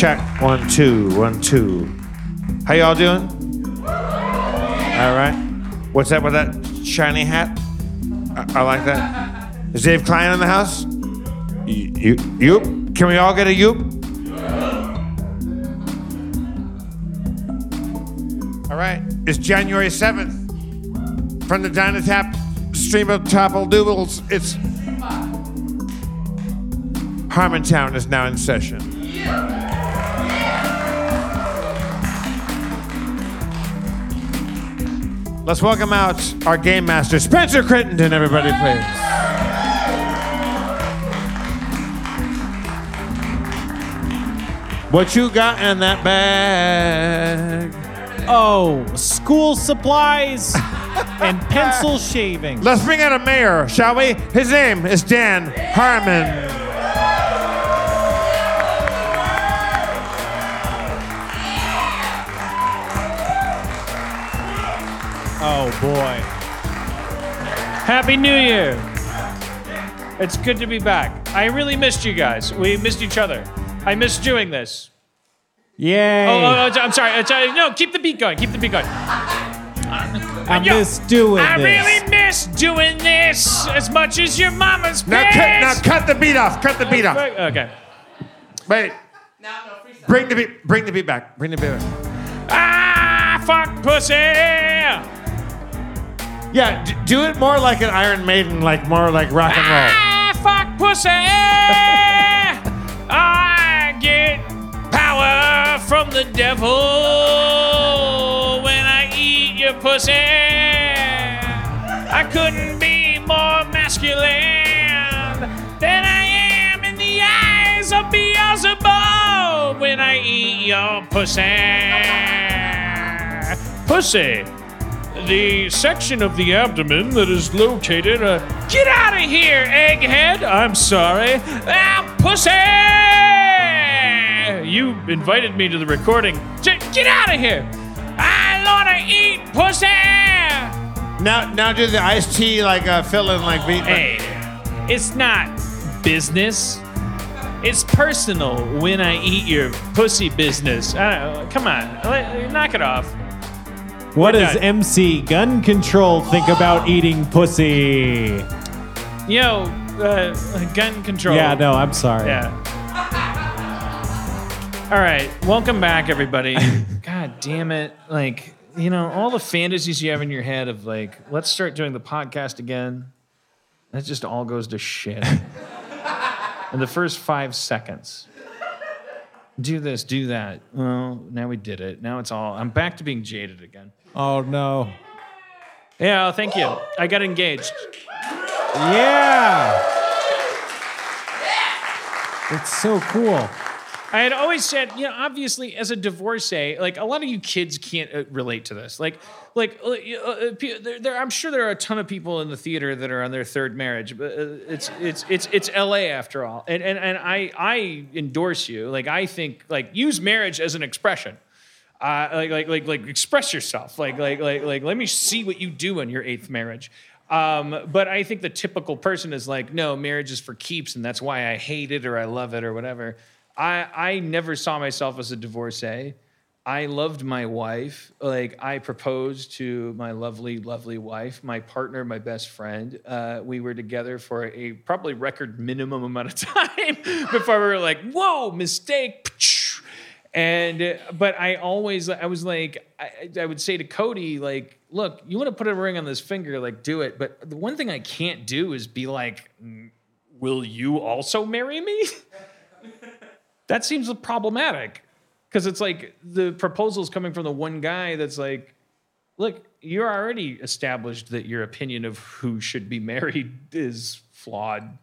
Check one two one two. How y'all doing? All right. What's up with that shiny hat? I, I like that. Is Dave Klein in the house? You, you? Can we all get a you? All right. It's January 7th. From the Dynatap stream of topple doodles, it's Harmontown is now in session. Let's welcome out our game master, Spencer Crittenden, everybody, please. What you got in that bag? Oh, school supplies and pencil shavings. Let's bring out a mayor, shall we? His name is Dan Harmon. Oh boy. Happy New Year. It's good to be back. I really missed you guys. We missed each other. I missed doing this. Yay! Oh, oh, oh, I'm sorry. Uh, no, keep the beat going. Keep the beat going. I Yo, miss doing this. I this. really miss doing this as much as your mama's Now cut, now cut the beat off. Cut the beat off. Okay. Wait. Bring the beat. Bring the beat back. Bring the beat back. Ah, fuck pussy. Yeah, d- do it more like an Iron Maiden, like more like rock and roll. Ah, fuck pussy. I get power from the devil when I eat your pussy. I couldn't be more masculine than I am in the eyes of Beelzebub when I eat your pussy. Pussy the section of the abdomen that is located. Uh, get out of here, egghead! I'm sorry. Ah, pussy! You invited me to the recording. J- get out of here! I wanna eat pussy! Now, now do the iced tea like uh, fill in like beat. Hey, it's not business. It's personal when I eat your pussy business. Uh, come on, let- knock it off. What we're does done. MC Gun Control think about eating pussy? Yo, uh, gun control. Yeah, no, I'm sorry. Yeah. All right, welcome back, everybody. God damn it! Like you know, all the fantasies you have in your head of like, let's start doing the podcast again. That just all goes to shit. in the first five seconds. Do this, do that. Well, now we did it. Now it's all. I'm back to being jaded again. Oh no. Yeah, thank you. I got engaged. Yeah. It's so cool. I had always said, you know, obviously, as a divorcee, like a lot of you kids can't uh, relate to this. Like, like uh, uh, there, there, I'm sure there are a ton of people in the theater that are on their third marriage, but uh, it's it's it's it's L.A. after all, and and and I I endorse you. Like, I think like use marriage as an expression. Uh, like, like, like, like, express yourself. Like, like, like, like, let me see what you do in your eighth marriage. Um, but I think the typical person is like, no, marriage is for keeps, and that's why I hate it or I love it or whatever. I I never saw myself as a divorcee. I loved my wife. Like I proposed to my lovely, lovely wife, my partner, my best friend. Uh, we were together for a probably record minimum amount of time before we were like, "Whoa, mistake!" And but I always I was like I, I would say to Cody like, "Look, you want to put a ring on this finger, like do it." But the one thing I can't do is be like, "Mm, "Will you also marry me?" that seems problematic because it's like the proposal is coming from the one guy that's like look you're already established that your opinion of who should be married is flawed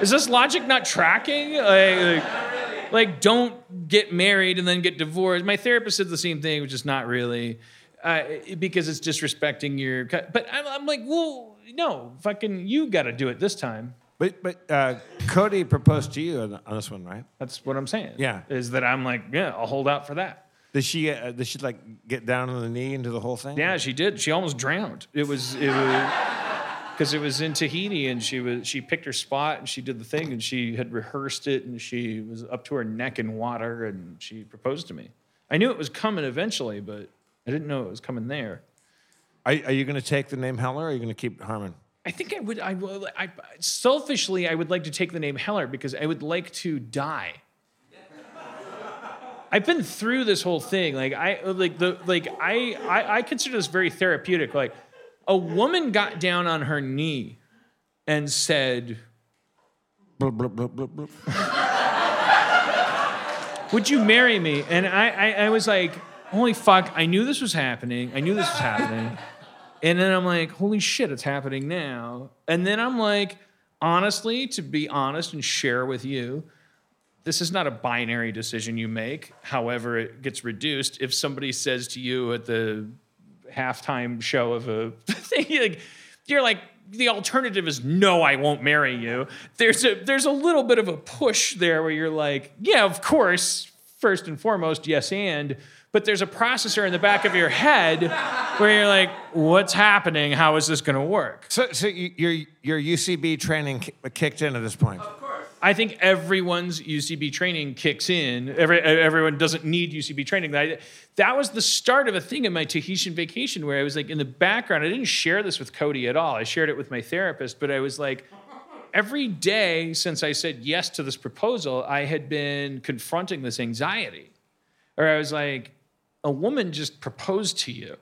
is this logic not tracking like, like, like, don't get married and then get divorced my therapist said the same thing which is not really uh, because it's disrespecting your but I'm, I'm like well no fucking you got to do it this time But but uh, Cody proposed to you on, on this one, right? That's what I'm saying. Yeah. Is that I'm like, yeah, I'll hold out for that. Did she uh, did she like get down on the knee into the whole thing? Yeah, she did. She almost drowned. It was it was because it was in Tahiti and she was she picked her spot and she did the thing and she had rehearsed it and she was up to her neck in water and she proposed to me. I knew it was coming eventually, but I didn't know it was coming there. Are, are you going to take the name Heller or are you going to keep Harmon? I think I would. I, will- I selfishly, I would like to take the name Heller because I would like to die. I've been through this whole thing. Like I, like the, like I, I, I consider this very therapeutic. Like a woman got down on her knee and said. "Would you marry me?" And I, I, I was like, "Holy fuck!" I knew this was happening. I knew this was happening. And then I'm like, "Holy shit, it's happening now." And then I'm like, honestly, to be honest and share with you, this is not a binary decision you make. However, it gets reduced if somebody says to you at the halftime show of a thing, you're like, you're like, the alternative is no, I won't marry you. There's a there's a little bit of a push there where you're like, yeah, of course, first and foremost, yes, and. But there's a processor in the back of your head where you're like, what's happening? How is this going to work? So so you, your your UCB training kicked in at this point. I think everyone's UCB training kicks in. Every, everyone doesn't need UCB training. That, that was the start of a thing in my Tahitian vacation where I was like in the background. I didn't share this with Cody at all. I shared it with my therapist, but I was like, every day since I said yes to this proposal, I had been confronting this anxiety. Or I was like, a woman just proposed to you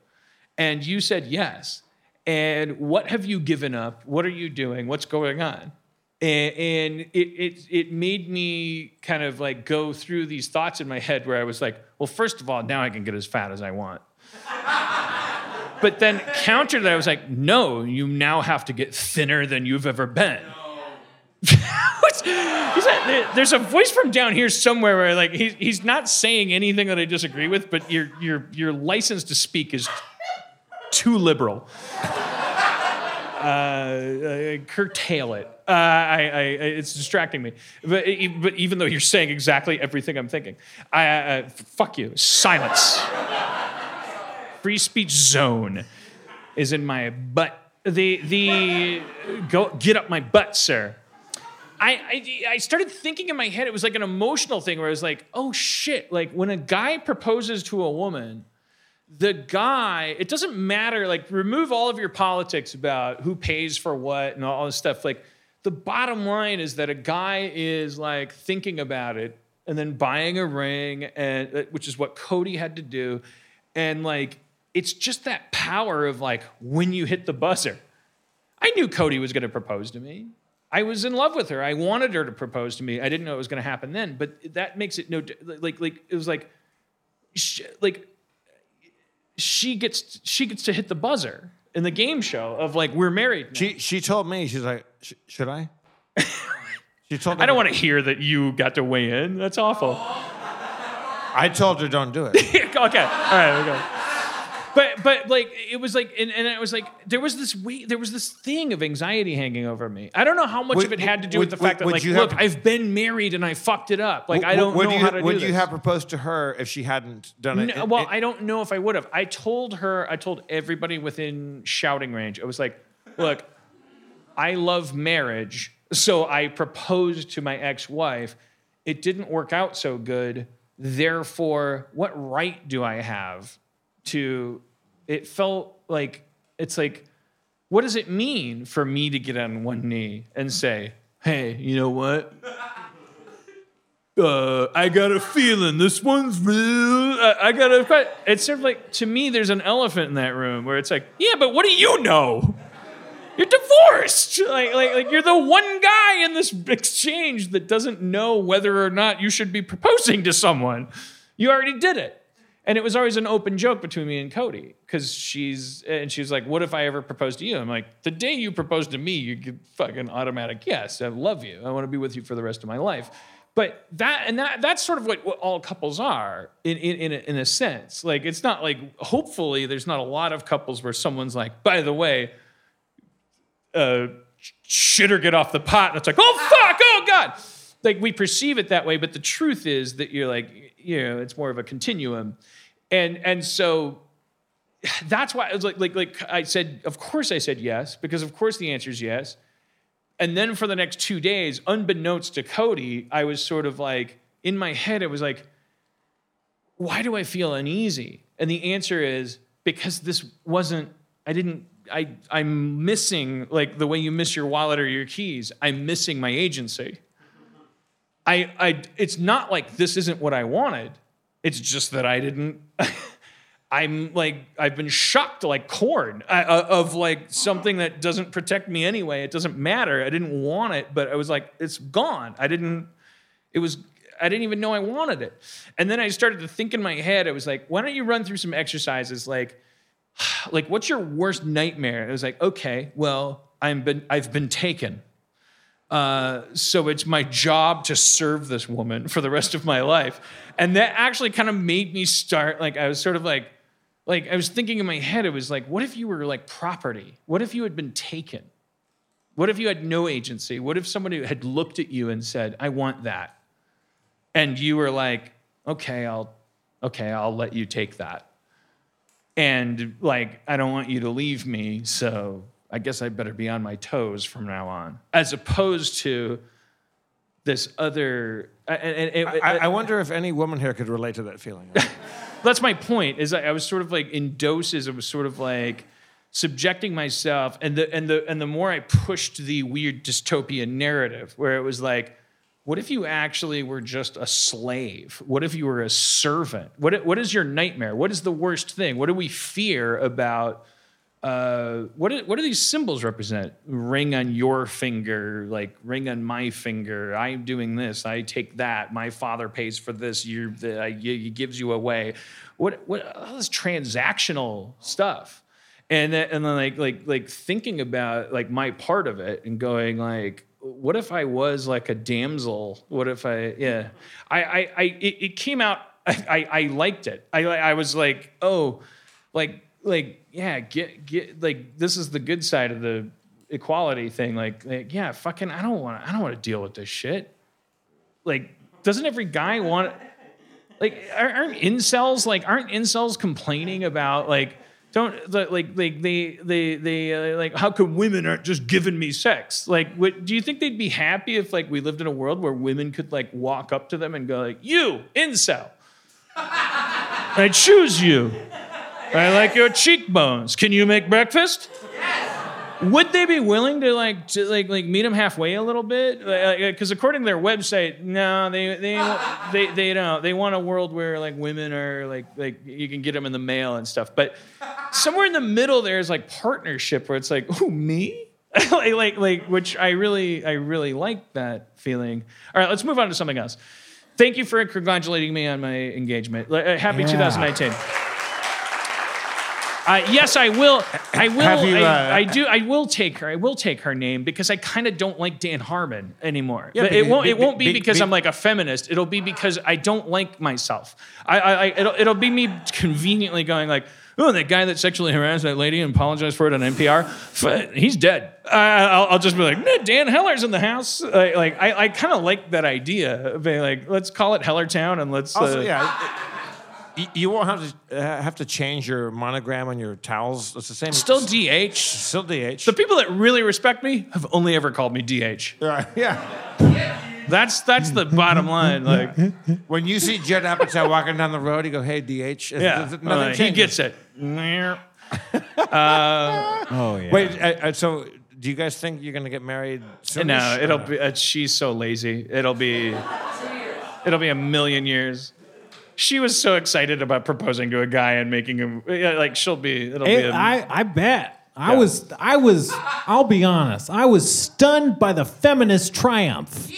and you said yes. And what have you given up? What are you doing? What's going on? And, and it, it, it made me kind of like go through these thoughts in my head where I was like, well, first of all, now I can get as fat as I want. but then counter that, I was like, no, you now have to get thinner than you've ever been. Like- there- there's a voice from down here somewhere where like he's, he's not saying anything that I disagree with, but your your your license to speak is too liberal. Uh, uh, curtail it. Uh, I, I, it's distracting me. But, but even though you're saying exactly everything I'm thinking, I, I- fuck you. Silence. Free speech zone is in my butt. The the go get up my butt, sir. I, I I started thinking in my head. It was like an emotional thing where I was like, oh shit! Like when a guy proposes to a woman, the guy, it doesn't matter, like, remove all of your politics about who pays for what and all this stuff. Like, the bottom line is that a guy is like thinking about it and then buying a ring, and uh, which is what Cody had to do. And like, it's just that power of like when you hit the buzzer. I knew Cody was going to propose to me. I was in love with her. I wanted her to propose to me. I didn't know it was going to happen then, but that makes it no like like it was like sh- like she gets she gets to hit the buzzer in the game show of like we're married. now. She she told me she's like, "Sh- should I? she told me. I don't want to hear that you got to weigh in. That's awful. I told her don't do it. okay, all right, okay. but but like it was like and, and it was like there was this weight there was this thing of anxiety hanging over me i don't know how much Would- of it had to do would- with the fact would- that like you look have- i've been married and i fucked it up like i don't would know you, how to do it. would do you this. have proposed to her if she hadn't done it? No, well, I don't know if I would have. I told her, I told everybody within shouting range, I was like, look, I love marriage. So I proposed to my ex wife. It didn't work out so good. Therefore, what right do I have to? It felt like, it's like, what does it mean for me to get on one knee and say, hey, you know what? uh, I got a feeling this one's real. Uh, I got a. It's sort of like to me, there's an elephant in that room where it's like, yeah, but what do you know? You're divorced. Like, like, like you're the one guy in this exchange that doesn't know whether or not you should be proposing to someone. You already did it. And it was always an open joke between me and Cody because she's and she's like, "What if I ever propose to you?" I'm like, "The day you propose to me, you get fucking automatic yes. I love you. I want to be with you for the rest of my life." But that and that that's sort of like what all couples are in in in a, in a sense. Like it's not like hopefully there's not a lot of couples where someone's like, "By the way, uh, shit or get off the pot. And it's like, oh fuck, oh god. Like we perceive it that way, but the truth is that you're like, you know, it's more of a continuum. And and so that's why I was like, like, like I said, of course I said yes, because of course the answer is yes. And then for the next two days, unbeknownst to Cody, I was sort of like, in my head, it was like, why do I feel uneasy? And the answer is because this wasn't, I didn't, I, I'm missing, like the way you miss your wallet or your keys, I'm missing my agency. I, I, it's not like this isn't what I wanted. It's just that I didn't, I'm like, I've been shocked like corn uh, uh, of like something that doesn't protect me anyway. It doesn't matter. I didn't want it, but I was like, it's gone. I didn't, it was, I didn't even know I wanted it. And then I started to think in my head, I was like, why don't you run through some exercises like, like what's your worst nightmare? It was like, okay, well, I'm been, I've been taken. Uh, so it's my job to serve this woman for the rest of my life. And that actually kind of made me start, like, I was sort of like, like, I was thinking in my head, it was like, what if you were like property? What if you had been taken? What if you had no agency? What if somebody had looked at you and said, I want that? And you were like, okay, I'll, okay, I'll let you take that. And like, I don't want you to leave me, so I guess I better be on my toes from now on, as opposed to this other. It- I, I wonder if any woman here could relate to that feeling. that's my point. Is I I was sort of like in doses. I was sort of like subjecting myself, and the and the and the more I pushed the weird dystopian narrative, where it was like, what if you actually were just a slave? What if you were a servant? What what is your nightmare? What is the worst thing? What do we fear about? Uh, what what do these symbols represent? Ring on your finger, like ring on my finger. I'm doing this. I take that. My father pays for this. You're the, I, he gives you away. What what all this transactional stuff? And then, and then like like like thinking about like my part of it and going like, what if I was like a damsel? What if I yeah? I I, I it, it came out. I, I I liked it. I I was like oh, like like yeah get get like this is the good side of the equality thing. Like like yeah fucking I don't want I don't want to deal with this shit. Like doesn't every guy want? like aren't incels like aren't incels complaining about like don't like like they they they uh, like how come women aren't just giving me sex? Like what do you think they'd be happy if like we lived in a world where women could like walk up to them and go like you incel. I choose you. I like your cheekbones. Can you make breakfast would they be willing to like to like like meet them halfway a little bit? Because according to their website, no, they they they they don't. They want a world where like women are like like you can get them in the mail and stuff. But somewhere in the middle, there's like partnership where it's like, oh me. like, like, like, which I really, I really like that feeling. All right, let's move on to something else. Thank you for congratulating me on my engagement. Uh, Happy Yeah. 2019. Uh, yes, I will. I will. You, I, uh, I do. I will take her. I will take her name because I kind of don't like Dan Harmon anymore. Yeah, but it won't. It be- won't be be- because be- I'm like a feminist. It'll be because I don't like myself. I. I. I it'll, it'll be me conveniently going like, oh, that guy that sexually harassed that lady and apologized for it on NPR, he's dead. Uh, I'll, I'll just be like, "Nah, Dan Heller's in the house. Like, like I, I kind of like that idea. Of being like, let's call it Hellertown and let's. Also, uh, yeah. It- You, you won't have to uh, have to change your monogram on your towels. It's the same. Still DH. still DH. The people that really respect me have only ever called me DH. Right, yeah. That's that's the bottom line. Like, When you see Judd Apatow walking down the road, you go, "Hey, DH." yeah, Nothing uh, he gets it. Oh yeah. Wait, uh, uh, so do you guys think you're gonna get married soon? No, it'll be. Uh, she's so lazy. It'll be. It'll be a million years. She was so excited about proposing to a guy and making him like she'll be. It'll be. A, I, I bet. I Yeah. was, I was, I'll be honest, I was stunned by the feminist triumph.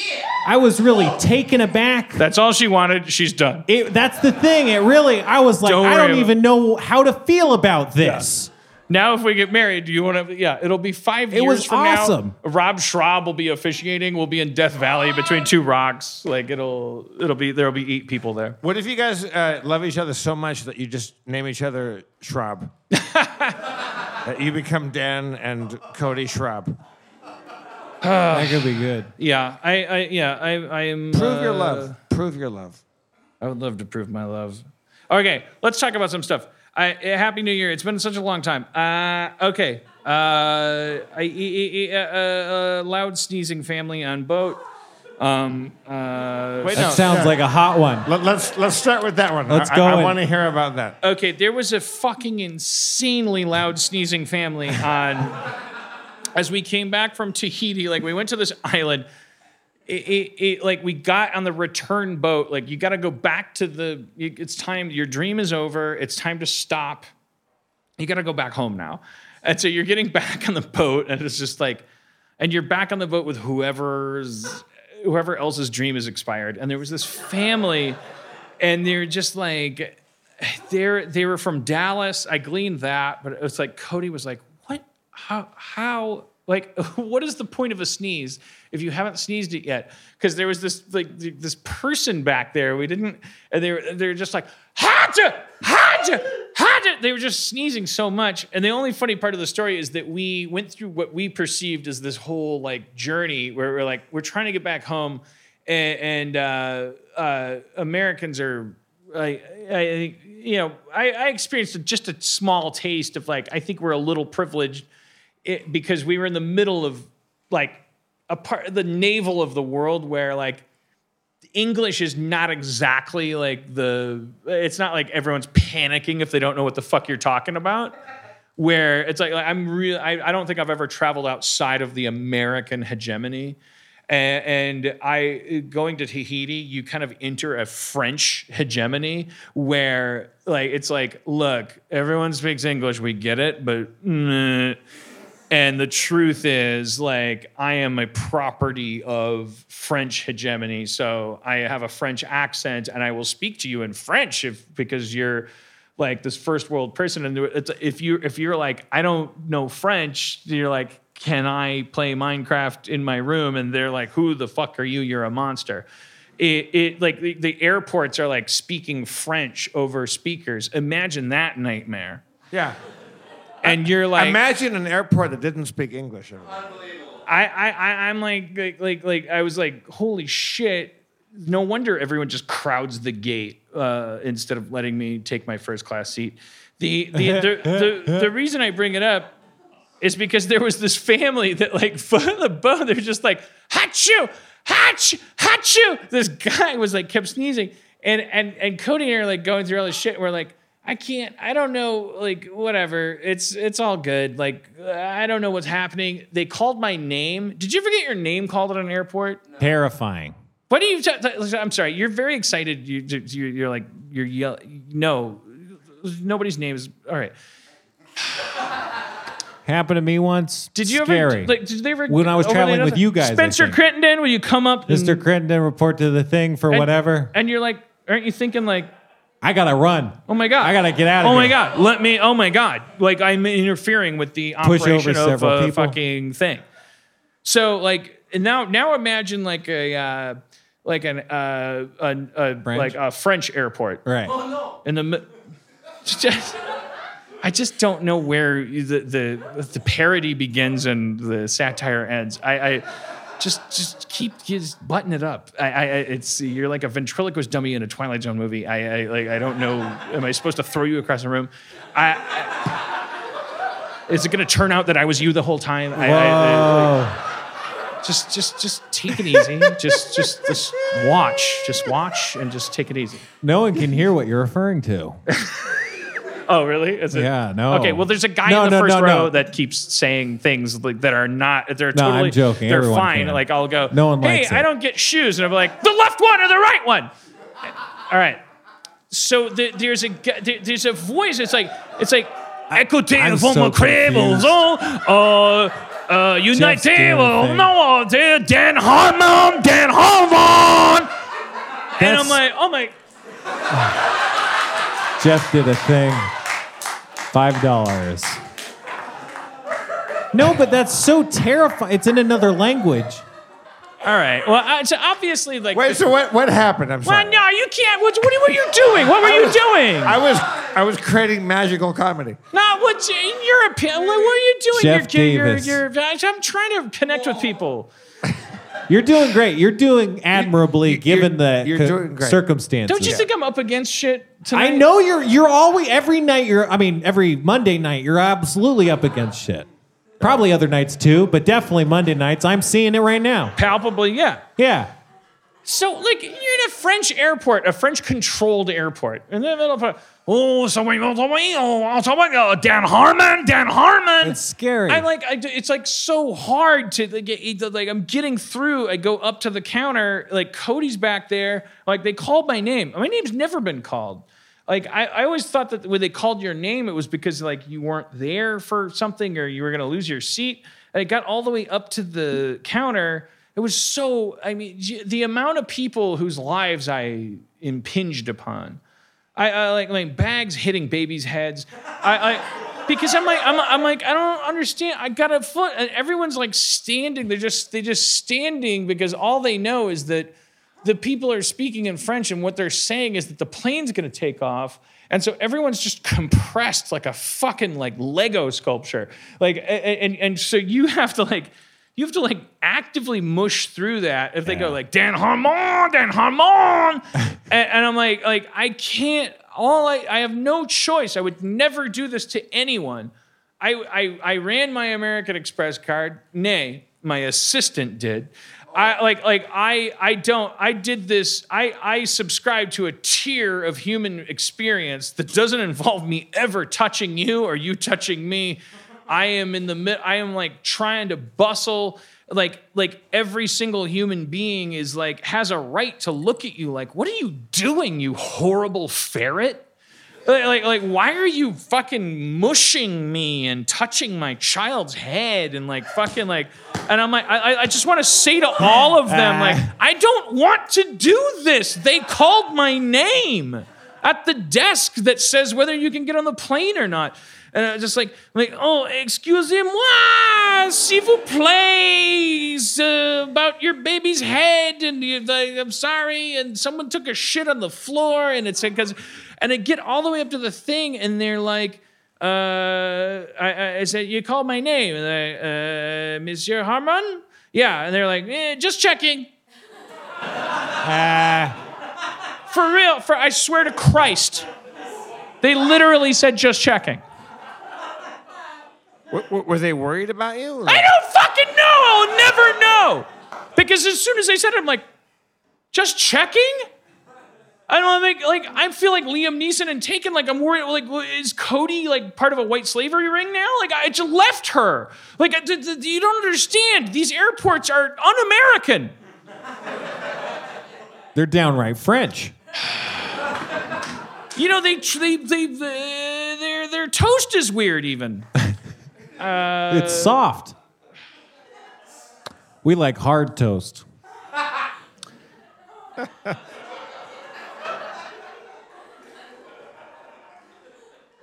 I was really taken aback. that's all she wanted. She's done. It, that's the thing. It really, I was like, Don't I don't even know how to feel about this. Now, if we get married, do you want to? Yeah, it'll be five It years was from awesome. now. Rob Schrab will be officiating. We'll be in Death Valley between two rocks. Like it'll, it'll be there'll be eight people there. What if you guys uh, love each other so much that you just name each other Schrab? that you become Dan and Cody Schrab. That could be good. Yeah, I, I yeah, I, I am. Prove your uh, love. Prove your love. I would love to prove my love. Okay, let's talk about some stuff. I, uh, Happy New Year. It's been such a long time. Uh, okay. Uh, I, I- I- uh, uh, loud sneezing family on boat. Um, uh, Wait, That sounds like a hot one. Let, us let's start with that one. Let's I, go I, in. want to hear about that. okay, there was a fucking insanely loud sneezing family on. as we came back from Tahiti, like we went to this island. It, it, it like we got on the return boat. Like you got to go back to the. It's time. Your dream is over. It's time to stop. You got to go back home now. And so you're getting back on the boat, and it's just like, and you're back on the boat with whoever's whoever else's dream is expired. And there was this family, and they're just like, they're they were from Dallas. I gleaned that, but it was like Cody was like, what? How? How? Like, what is the point of a sneeze if you haven't sneezed it yet? Because there was this like th- this person back there. We didn't, and they were they're just like, haja, haja, haja. They were just sneezing so much. And the only funny part of the story is that we went through what we perceived as this whole like journey where we're like we're trying to get back home, and, and uh, uh, Americans are I, I you know, I, I experienced just a small taste of like I think we're a little privileged it, because we were in the middle of like a part the navel of the world where like English is not exactly like the it's not like everyone's panicking if they don't know what the fuck you're talking about. Where it's like, like, I'm real I, I don't think I've ever traveled outside of the American hegemony. And, and I going to Tahiti, you kind of enter a French hegemony where like it's like, look, everyone speaks English, we get it, but and the truth is like I am a property of French hegemony, so I have a French accent and I will speak to you in French if because you're like this first world person and if you if you're like I don't know French, you're like can I play Minecraft in my room? And they're like, who the fuck are you? You're a monster. It, it like the, the airports are like speaking French over speakers. Imagine that nightmare. Yeah. And you're like, Imagine an airport that didn't speak English. I, I, I I'm like, like, like, like, I was like, holy shit. No wonder everyone just crowds the gate uh, instead of letting me take my first class seat. The, the, the, the, the reason I bring it up is because there was this family that like foot on the boat, they're just like, Hachu, Hach, Hachu. This guy was like kept sneezing. And and and Cody and I are like going through all this shit. And we're like, I can't, I don't know, like whatever. It's it's all good. Like I don't know what's happening. They called my name. Did you ever get your name called at an airport? Terrifying. What do you? T- I'm sorry. You're very excited. You, you you're like you're yell. No, nobody's name is all right. Happened to me once. Did you Scary. ever like? Did they ever? When I was traveling with you guys, Spencer. Crittenden, will you come up, Mr. and- Crittenden report to the thing for and- whatever. And you're like, aren't you thinking like, I gotta run. oh my god, I gotta get out of Oh my god, let me. Oh my god, like I'm interfering with the Push operation over of several a people. fucking thing. So like and now now imagine like a uh, like an uh, a, a French? like a French airport Right. in the mi- just I just don't know where the the the parody begins and the satire ends. I, I just just keep just button it up. I, I it's you're like a ventriloquist dummy in a Twilight Zone movie. I, I like I don't know. Am I supposed to throw you across the room? I, I is it going to turn out that I was you the whole time? I, I, I, just just just take it easy. just just just watch. Just watch and just take it easy. No one can hear what you're referring to. Oh, really? Is it? Yeah, no. Okay, well, there's a guy No, in the no, first no, row that keeps saying things like, that are not. They're No, I'm totally. joking. They're Everyone fine. can. Like I'll go. No one Hey, I it." don't get shoes, and I'm like the left one or the right one. All right. So the, there's a there- there's a voice. It's like it's like. Écoutez I'm le so vent confused. uh, uh, United, well, no, Dan Harmon, Dan Harmon. And I'm like, oh my, Jeff did a thing. Five dollars. No, but that's so terrifying. It's in another language. all right. Well, uh, so obviously, like, Wait, so what, what happened? I'm sorry. Well, no, you can't. What, what were you doing? What were you doing? I was I was creating magical comedy. no, what's in your opinion? What were you doing? Jeff you're, you're, Davis. you're, I'm trying to connect with people. You're doing great. You're doing admirably you- given you're- the you're co- doing great. circumstances. Don't you think I'm up against shit tonight? I know you're you're always every night you're I mean every Monday night you're absolutely up against shit. Probably other nights too, but definitely Monday nights. I'm seeing it right now. Palpably, yeah. Yeah. So, like, you're in a French airport, a French controlled airport. In the middle of a, oh, someone, oh, someone, oh, oh, Dan Harmon, Dan Harmon. It's scary. I like, I, it's like so hard to like, get, like, I'm getting through. I go up to the counter, like, Cody's back there. Like, they called my name. My name's never been called. Like, I, I always thought that when they called your name, it was because, like, you weren't there for something or you were going to lose your seat. And I got all the way up to the counter. It was so, I mean, the amount of people whose lives I impinged upon. I, I like like bags hitting babies' heads. I, I because I'm like I'm, I'm like I don't understand. I got a foot, and everyone's like standing. They're just they're just standing because all they know is that the people are speaking in French, and what they're saying is that the plane's going to take off. And so everyone's just compressed like a fucking like Lego sculpture. Like and and so you have to like you have to like actively mush through that if they go like Dan Harmon, Dan Harmon, and, and I'm like like I can't. All I I have no choice. I would never do this to anyone. I I, I ran my American Express card. Nay, my assistant did. I like like I I don't I did this I I subscribe to a tier of human experience that doesn't involve me ever touching you or you touching me. I am in the mid I am like trying to bustle like like every single human being is like has a right to look at you like what are you doing you horrible ferret? Like, like, like, why are you fucking mushing me and touching my child's head and like fucking like, and I'm like, I, I- I just want to say to all of them, like, I don't want to do this. They called my name at the desk that says whether you can get on the plane or not. And I was just like, like, oh, excusez-moi, s'il vous plaît, uh, about your baby's head, and you, like, I'm sorry, and someone took a shit on the floor, and it's because, and I get all the way up to the thing, and they're like, uh, I, I- said, you called my name, and I, uh, Monsieur Harmon, yeah, and they're like, eh, just checking. For real, for I swear to Christ, they literally said just checking. W- w- were they worried about you? I don't fucking know. I'll never know. Because as soon as they said it, I'm like, just checking? I don't think like I feel like Liam Neeson and Taken. Like I'm worried. Like is Cody like part of a white slavery ring now? Like I just left her. Like I- d- d- you don't understand. These airports are un-American. They're downright French. You know they they they, they their their toast is weird even. Uh, it's soft. We like hard toast.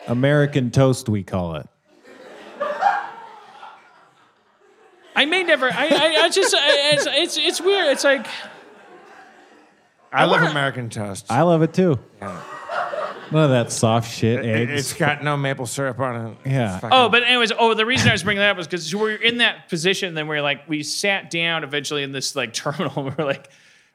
American toast, we call it. I may never. I I, I just I, it's, it's it's weird. It's like I love wanna- American toast. I love it too. None of that soft shit. It- Eggs. It's got no maple syrup on it. Yeah. It's fucking- Oh, but anyways, oh, the reason I was bringing that up was because we were in that position. Then we are like, we sat down eventually in this like terminal. And we're like,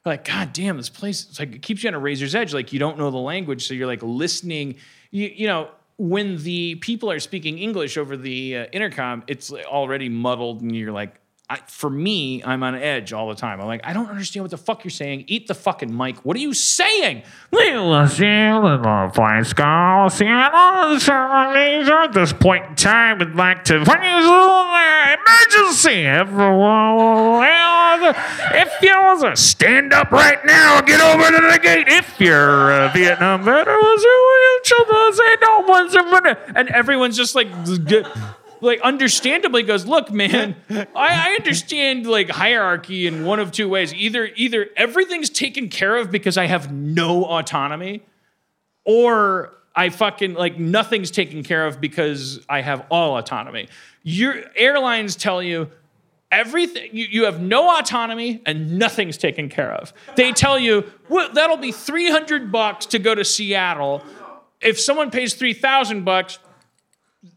we're like, God damn, this place. It's like it keeps you on a razor's edge. Like you don't know the language, so you're like listening. You you know when the people are speaking English over the uh, intercom, it's already muddled, and you're like. I, for me, I'm on edge all the time. I'm like, I don't understand what the fuck you're saying. Eat the fucking mic. What are you saying? At this point in time, we'd like to emergency. If you was a stand up right now, get over to the gate. If you're a Vietnam veteran, and everyone's just like like understandably goes look man I, I understand like hierarchy in one of two ways. Either either everything's taken care of because i have no autonomy or i fucking like nothing's taken care of because i have all autonomy. Your airlines tell you everything you, you have no autonomy and nothing's taken care of. They tell you well, that'll be 300 bucks to go to seattle. If someone pays 3000 bucks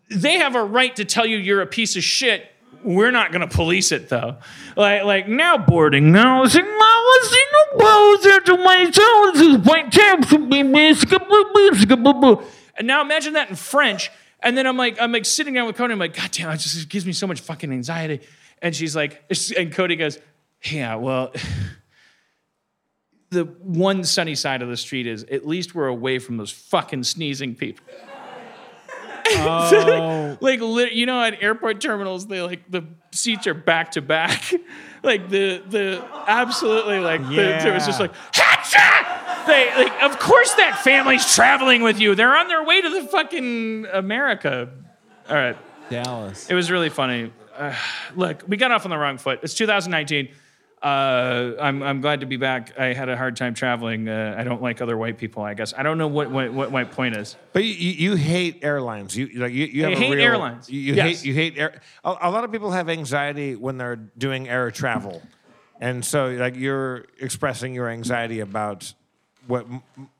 they have a right to tell you you're a piece of shit we're not going to police it though like like now boarding now it's like, "Well, what's in the world there to myself? This is my time to be and now imagine that in French. And then I'm like, I'm like sitting down with Cody. I'm like, God damn, it just gives me so much fucking anxiety. And she's like, and Cody goes, Yeah, well, the one sunny side of the street is at least we're away from those fucking sneezing people. Oh. like you know at airport terminals they like the seats are back to back. Like the the absolutely like the, it was just like they like of course that family's traveling with you. They're on their way to the fucking america. All right. Dallas. it was really funny. Uh, look we got off on the wrong foot. It's 2019 uh, I'm, I'm glad to be back. I had a hard time traveling. Uh, I don't like other white people. I guess I don't know what what, what my point is. But you, you hate airlines. You like you, you have I hate real- airlines. You, you Yes. hate you hate air. A, a lot of people have anxiety when they're doing air travel, and so like you're expressing your anxiety about what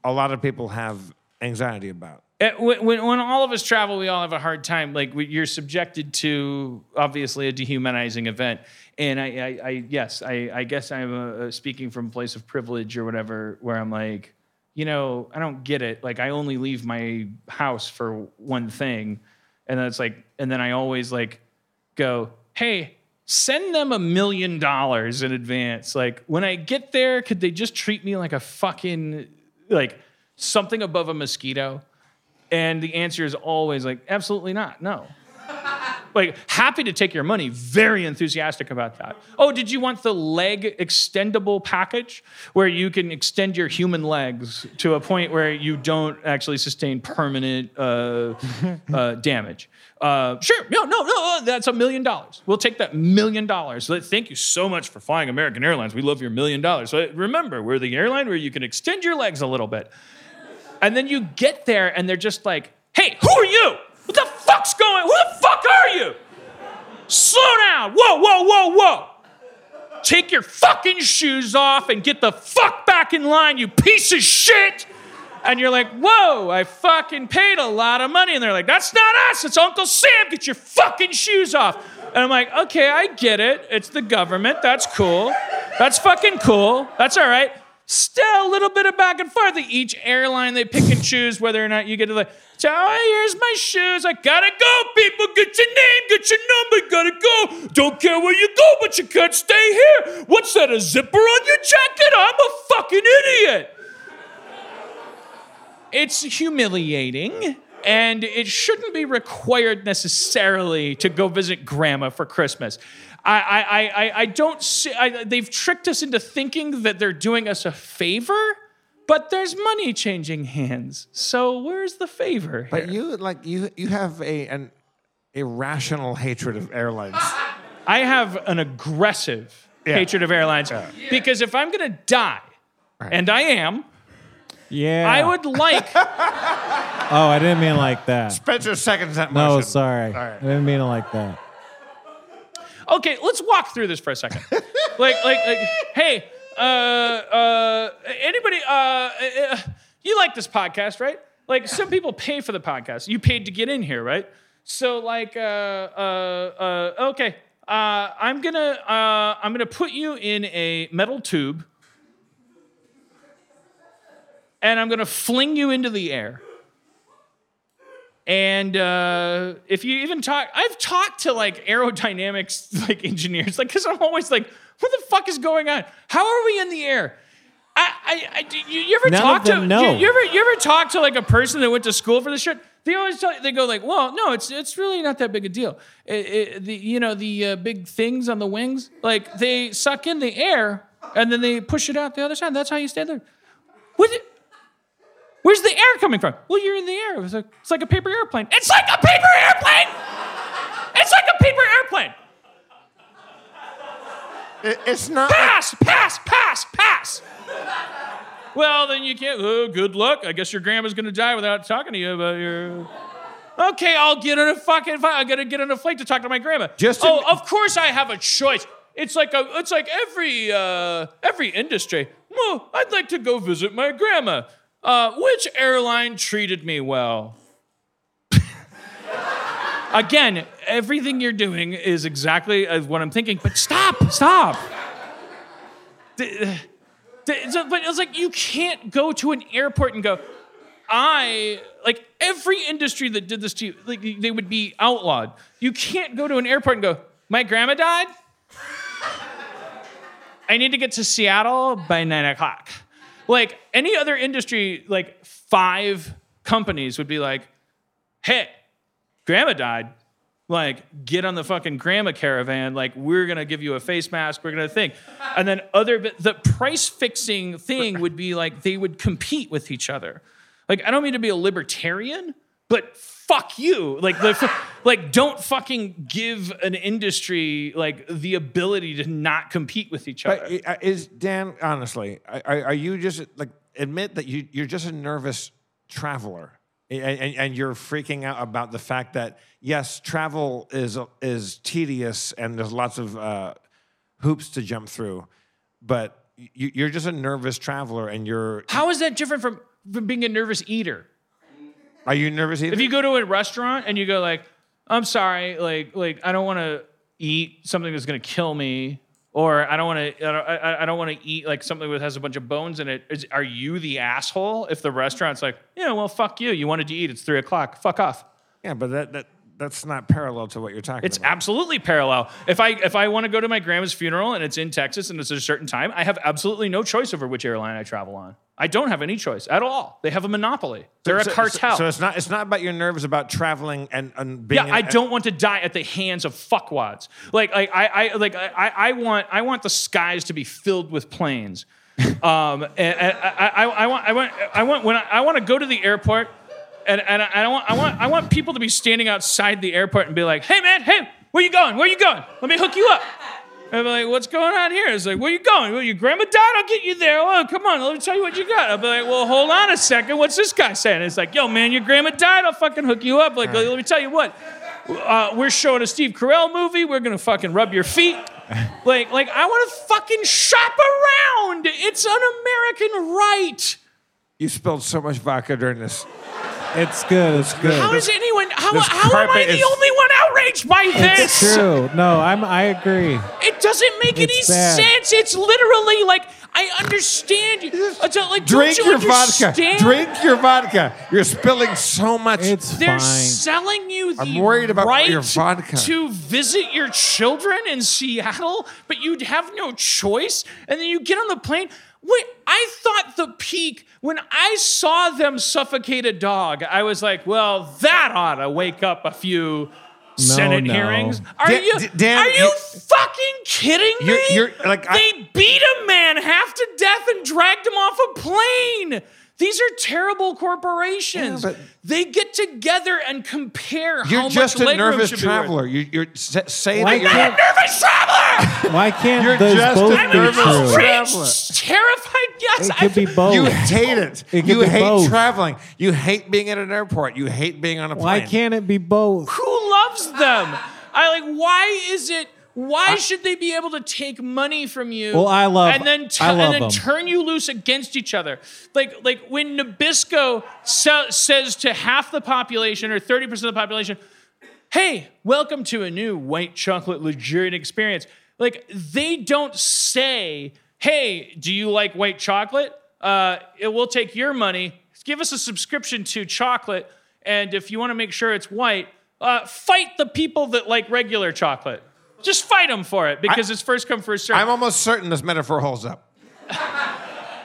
a lot of people have anxiety about. Uh, When, when, all of us travel, we all have a hard time. Like you're subjected to obviously a dehumanizing event, and I, I, I yes, I, I guess I'm uh, speaking from a place of privilege or whatever, where I'm like, you know, I don't get it. Like I only leave my house for one thing, and then it's like, and then I always like go, hey, send them a million dollars in advance. Like when I get there, could they just treat me like a fucking like something above a mosquito? And the answer is always like, absolutely not. No. like, happy to take your money, very enthusiastic about that. Oh, did you want the leg extendable package where you can extend your human legs to a point where you don't actually sustain permanent uh, uh, damage? Uh, sure, no, no, no, that's a million dollars. We'll take that million dollars. Thank you so much for flying American Airlines. We love your million dollars. So remember, we're the airline where you can extend your legs a little bit. And then you get there and they're just like, hey, who are you? What the fuck's going Who the fuck are you? Slow down. Whoa, whoa, whoa, whoa. Take your fucking shoes off and get the fuck back in line, you piece of shit. And you're like, whoa, I fucking paid a lot of money. And they're like, that's not us, it's Uncle Sam. Get your fucking shoes off. And I'm like, okay, I get it. It's the government. That's cool. That's fucking cool. That's all right. Still a little bit of back and forth. Each airline, they pick and choose whether or not you get to like, oh, here's my shoes. I gotta go, people. Get your name, get your number, gotta go. Don't care where you go, but you can't stay here. What's that, a zipper on your jacket? I'm a fucking idiot. It's humiliating. And it shouldn't be required necessarily to go visit grandma for Christmas. I, I, I- I, I don't see, I, they've tricked us into thinking that they're doing us a favor, but there's money changing hands. So where's the favor? But you like you you have a an irrational hatred of airlines. I have an aggressive hatred of airlines because if I'm gonna die, and I am, Yeah. I would like Oh, I didn't mean like that. Spencer seconds that motion. No, sorry. All right. I didn't mean it like that. Okay, let's walk through this for a second. like, like, like, hey, uh, uh, anybody, uh, uh, you like this podcast, right? like some people pay for the podcast. You paid to get in here, right? So like, uh, uh, uh, okay, uh, I'm gonna uh, I'm gonna put you in a metal tube, and I'm gonna fling you into the air. And uh, if you even talk, I've talked to like aerodynamics like engineers, like because I'm always like, what the fuck is going on? How are we in the air? I, I, I you, you ever None talk to know. You, you ever you ever talk to like a person that went to school for this shit? They always tell you, they go like, well, no, it's it's really not that big a deal. It, it, the you know the uh, big things on the wings, like they suck in the air and then they push it out the other side. That's how you stay there. What? Where's the air coming from? Well, you're in the air. It's like, it's like a paper airplane. It's like a paper airplane. It's like a paper airplane. It- it's not. Pass, pass, pass, pass. Well, then you can't. Oh, good luck. I guess your grandma's gonna die without talking to you about your. Okay, I'll get on a fucking. I gotta get on a flight to talk to my grandma. Just to- oh, of course I have a choice. It's like a. It's like every uh, every industry. Well, I'd like to go visit my grandma. Uh, which airline treated me well? Again, everything you're doing is exactly what I'm thinking. But stop, stop. But it's like you can't go to an airport and go, I like every industry that did this to you, like they would be outlawed. You can't go to an airport and go, my grandma died. I need to get to Seattle by nine o'clock. Like any other industry, like five companies would be like, hey, grandma died. Like, get on the fucking grandma caravan. Like, we're gonna give you a face mask. We're gonna think, and then other the price fixing thing would be like they would compete with each other. Like, I don't mean to be a libertarian, but fuck you. Like, the, like don't fucking give an industry like the ability to not compete with each other. But is Dan honestly? Are, are you just like admit that you you're just a nervous traveler, and, and, and you're freaking out about the fact that yes, travel is is tedious and there's lots of uh, hoops to jump through, but you, you're just a nervous traveler, and you're How is that different from, from being a nervous eater? Are you nervous? Either? If you go to a restaurant and you go like, "I'm sorry, like like I don't want to eat something that's gonna kill me," or I don't want to I don't, I, I don't want to eat like something that has a bunch of bones in it. Is, are you the asshole if the restaurant's like, "Yeah, well, fuck you. You wanted to eat. It's three o'clock. Fuck off." yeah, but that, that that's not parallel to what you're talking It's about. It's absolutely parallel. If I if I want to go to my grandma's funeral and it's in Texas and it's at a certain time, I have absolutely no choice over which airline I travel on. I don't have any choice at all. They have a monopoly. They're So- a cartel. So, so it's not it's not about your nerves about traveling and, and being. Yeah, in- I don't want to die at the hands of fuckwads. Like, like I, I like I, I want, I want the skies to be filled with planes. Um, and, and I, I, I want, I want, I want when I, I want to go to the airport, and and I, I want, I want, I want people to be standing outside the airport and be like, "Hey, man, hey, where you going? Where you going? Let me hook you up." And I'm like, what's going on here? It's like, where you going? Well, your grandma died? I'll get you there. Oh, come on, let me tell you what you got. I'll be like, well, hold on a second. What's this guy saying? It's like, yo, man, your grandma died. I'll fucking hook you up. Like, let me tell you what. Uh, we're showing a Steve Carell movie. We're gonna fucking rub your feet. Like, like I want to fucking shop around. It's an American right. You spilled so much vodka during this. It's good. It's good. How is anyone? How, this how am I carpet the is- only one outraged by this? It's true. No, I'm. I agree. It doesn't make any It's bad. sense. It's literally like I understand you. It's like, don't Drink you your vodka. Drink your vodka. You're spilling so much. It's They're fine. selling you the I'm worried about right your vodka. to visit your children in Seattle, but you'd have no choice. And then you get on the plane. Wait, I thought the peak when I saw them suffocate a dog. I was like, well, that ought to wake up a few Senate no. hearings. Are Dan- you Dan, are you, you- fucking kidding me? You're- you're- like, I- they beat a man half to death and dragged him off a plane. These are terrible corporations. Yeah, they get together and compare You're how just much a nervous should be worth. traveler. You, you're s- say Why that you're I'm a nervous traveler. Why can't You're those just both a be nervous true? traveler. Terrified. Yes, It could be both. You hate it. It you hate both. traveling. You hate being at an airport. You hate being on a plane. Why can't it be both? Who loves them? I like. Why is it? Why should they be able to take money from you? Well, I love- and then love and then them. turn you loose against each other. Like like when Nabisco sa- says to half the population or thirty percent of the population, "Hey, welcome to a new white chocolate luxuriant experience." Like they don't say, "Hey, do you like white chocolate? Uh, it will take your money. Give us a subscription to chocolate, and if you want to make sure it's white, uh, fight the people that like regular chocolate." Just fight them for it because it's first come first serve. I'm almost certain this metaphor holds up.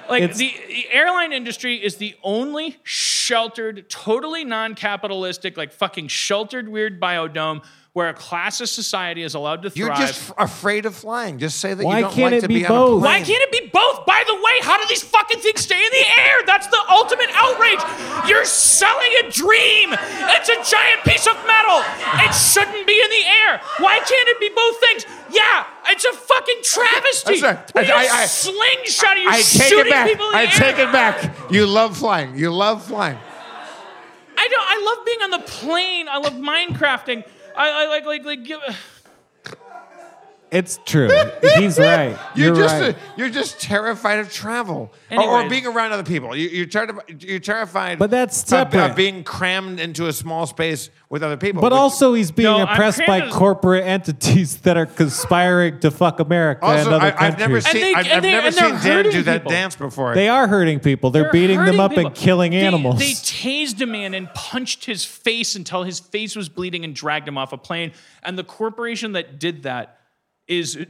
Like the, the airline industry is the only sheltered, totally non-capitalistic, like fucking sheltered weird biodome where a class of society is allowed to thrive. You're just f- afraid of flying. Just say that Why you don't can't like it to be be, on both? a plane. Why can't it be both? By the way, how do these fucking things stay in the air? That's the ultimate outrage. You're selling a dream. It's a giant piece of metal. It shouldn't be in the air. Why can't it be both things? Yeah, it's a fucking travesty. That's right. I- you I- I- slingshot, you I take shooting it back. people in the I air. take it back. You love flying. You love flying. I don't. I love being on the plane. I love Minecrafting. I, I like like like. Give, It's true. He's right. You're, You're just right. uh, you're just terrified of travel or, or being around other people. You, you're, terrified, you're terrified. But that's of- separate. Of, being crammed into a small space with other people. But which- also, he's being No, oppressed by crammed as- corporate entities that are conspiring to fuck America and other I, I've never countries. And seen they- I've, and I've they- never and they're seen Dan hurting do that people. dance before. they are hurting people. They're, They're beating them up people. and killing They- animals. They, tased a man and punched his face until his face was bleeding and dragged him off a plane. And the corporation that did that is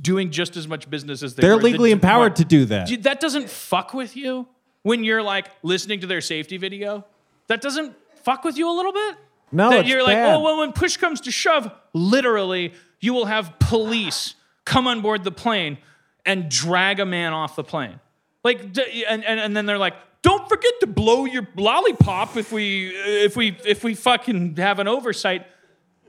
doing just as much business as they They're were. The- legally empowered to do that. Dude, that doesn't fuck with you when you're like listening to their safety video. That doesn't fuck with you a little bit. No, that you're like, oh well, when push comes to shove, literally, you will have police come on board the plane and drag a man off the plane. Like, and, and, and then they're like, don't forget to blow your lollipop if we if we if we fucking have an oversight.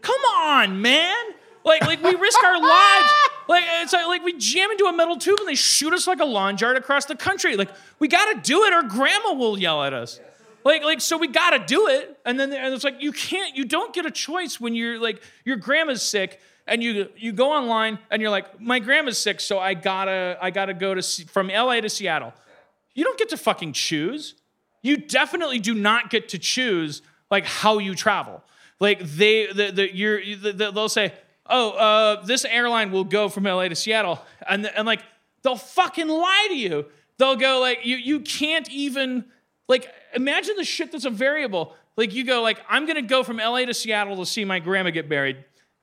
Come on, man. Like, like we risk our lives. Like it's like, like we jam into a metal tube and they shoot us like a lawn dart across the country. Like we gotta do it or grandma will yell at us. Like, like so we gotta do it. And then and it's like you can't, you don't get a choice when you're like your grandma's sick and you you go online and you're like, my grandma's sick, so I gotta I gotta go to from LA to Seattle. You don't get to fucking choose you definitely do not get to choose like how you travel. Like they, the, the, you're, the, the, they'll say, "Oh, uh, this airline will go from LA to Seattle," and and like they'll fucking lie to you. They'll go like, "You you can't even like imagine the shit that's a variable." Like you go like, "I'm gonna go from LA to Seattle to see my grandma get married,"